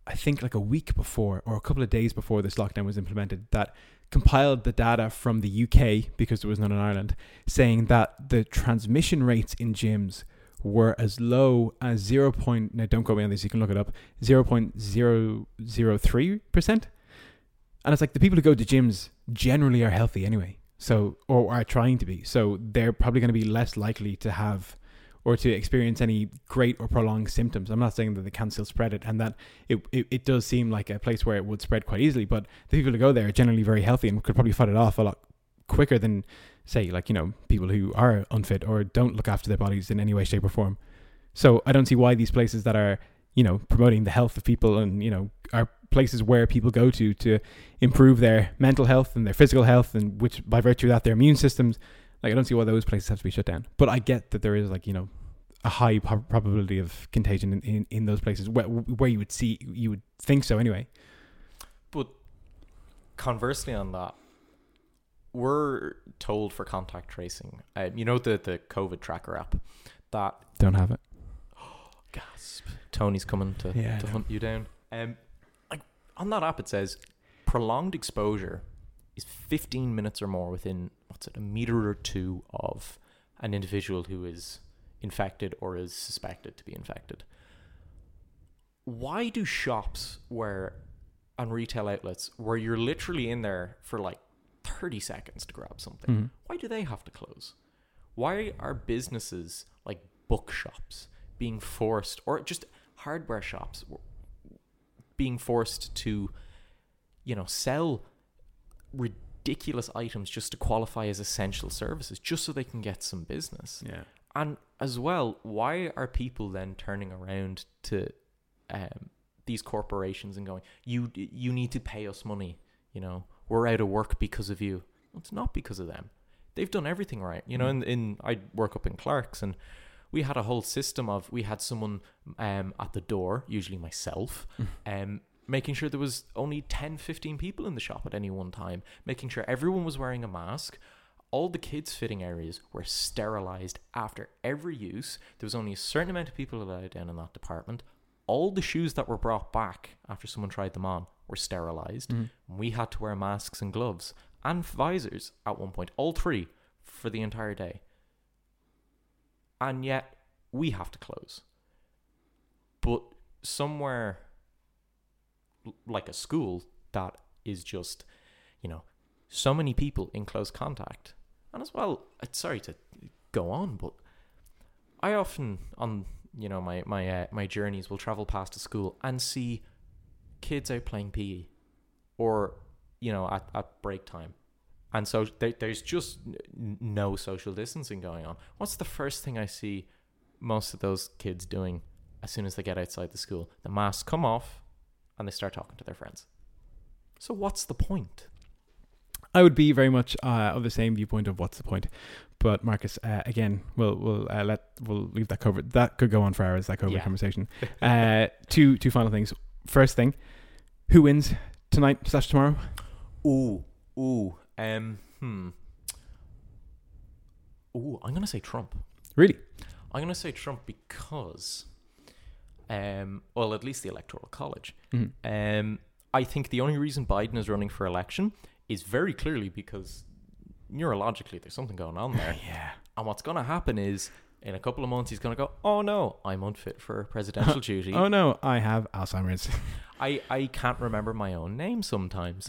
I think like a week before or a couple of days before this lockdown was implemented that compiled the data from the UK because there was none in Ireland, saying that the transmission rates in gyms were as low as zero point. Now don't quote me on this. You can look it up. Zero point zero zero three percent. And it's like the people who go to gyms generally are healthy anyway. So, or are trying to be. So they're probably going to be less likely to have or to experience any great or prolonged symptoms. I'm not saying that they can still spread it and that it, it, it does seem like a place where it would spread quite easily, but the people who go there are generally very healthy and could probably fight it off a lot quicker than, say, like, you know, people who are unfit or don't look after their bodies in any way, shape, or form. So I don't see why these places that are, you know, promoting the health of people and, you know, are places where people go to to improve their mental health and their physical health and which by virtue of that their immune systems like i don't see why those places have to be shut down. But i get that there is like you know a high prob- probability of contagion in, in, in those places where, where you would see you would think so anyway. But conversely, on that, we're told for contact tracing, um, you know the the COVID tracker app, that don't have it. <gasps> Gasp, Tony's coming to, Yeah, to hunt you down. Um, like on that app, it says prolonged exposure is 15 minutes or more within what's it a meter or two of an individual who is infected or is suspected to be infected. Why do shops where and retail outlets where you're literally in there for like 30 seconds to grab something, Mhm. why do they have to close? Why are businesses like bookshops being forced, or just hardware shops being forced to, you know, sell ridiculous items just to qualify as essential services, just so they can get some business? yeah And as well, why are people then turning around to um, these corporations and going, "You you need to pay us money. You know, we're out of work because of you." Well, it's not because of them. They've done everything right. You know, in, in I work up in Clark's, and we had a whole system of we had someone um, at the door, usually myself, um, making sure there was only 10, 15 people in the shop at any one time, making sure everyone was wearing a mask. All the kids' fitting areas were sterilized after every use. There was only a certain amount of people allowed down in that department. All the shoes that were brought back after someone tried them on were sterilized. Mm-hmm. We had to wear masks and gloves and visors at one point, all three for the entire day. And yet we have to close. But somewhere like a school that is just, you know, so many people in close contact. And as well, sorry to go on, but I often on you know my my uh, my journeys will travel past a school and see kids out playing PE or you know at, at break time. And so there, there's just no social distancing going on. What's the first thing I see most of those kids doing as soon as they get outside the school? The masks come off and they start talking to their friends. So what's the point? I would be very much uh, of the same viewpoint of what's the point. But Marcus, uh, again, we'll we'll uh, let we'll leave that covered. That could go on for hours. That COVID Yeah. conversation. <laughs> Uh, two two final things. First thing, who wins tonight slash tomorrow? Ooh, ooh, um, hmm. Ooh, I'm gonna say Trump. Really? I'm gonna say Trump because, um, well, at least the Electoral College. Mhm. Um, I think the only reason Biden is running for election is very clearly because neurologically there's something going on there. <laughs> Yeah. And what's gonna happen is in a couple of months he's gonna go, oh no, I'm unfit for presidential <laughs> duty. Oh no, I have Alzheimer's. <laughs> I, I can't remember my own name sometimes.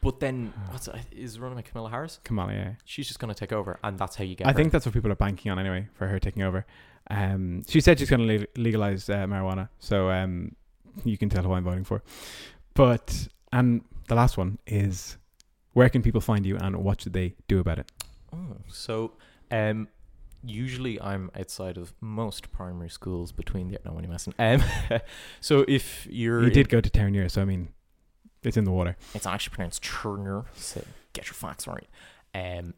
But then, <sighs> what's is running by Camilla Harris? Kamala. Yeah. She's just going to take over, and that's how you get. I her. think that's what people are banking on anyway for her taking over. Um, she said she's going to legalize uh, marijuana, so um, you can tell who I'm voting for. But and the last one is where can people find you and what should they do about it? Oh, so um, usually I'm outside of most primary schools between the no, only messing. Um, <laughs> so if you're, You did go to Terenure, so I mean, it's in the water. it's actually pronounced Turner. So get your facts right. Um,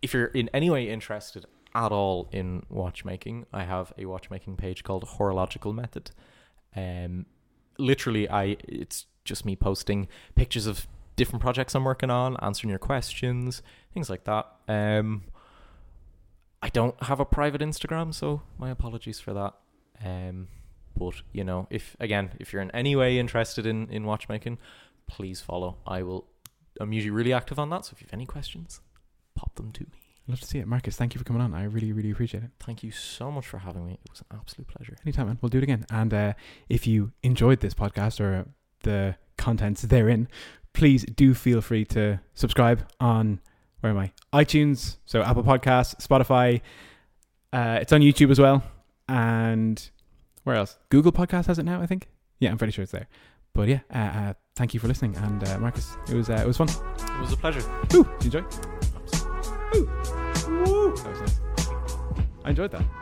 if you're in any way interested at all in watchmaking, I have a watchmaking page called Horological Method. Um, literally, I it's just me posting pictures of different projects I'm working on, answering your questions, things like that. Um, I don't have a private Instagram, so my apologies for that. Um, but you know, if again, if you're in any way interested in in watchmaking, please follow. I will. I'm usually really active on that, so if you have any questions, pop them to me. Love to see it. Marcus, thank you for coming on. I really, really appreciate it. Thank you so much for having me. It was an absolute pleasure. Anytime, man. We'll do it again. And uh, if you enjoyed this podcast or the contents therein, please do feel free to subscribe on where am I? iTunes, so Apple Podcasts, Spotify. Uh, it's on YouTube as well, and where else? Google Podcast has it now, I think. Yeah, I'm pretty sure it's there. But yeah, uh, uh, thank you for listening, and uh, Marcus, it was uh, it was fun. It was a pleasure. Woo! Did you enjoy? Woo! I enjoyed that.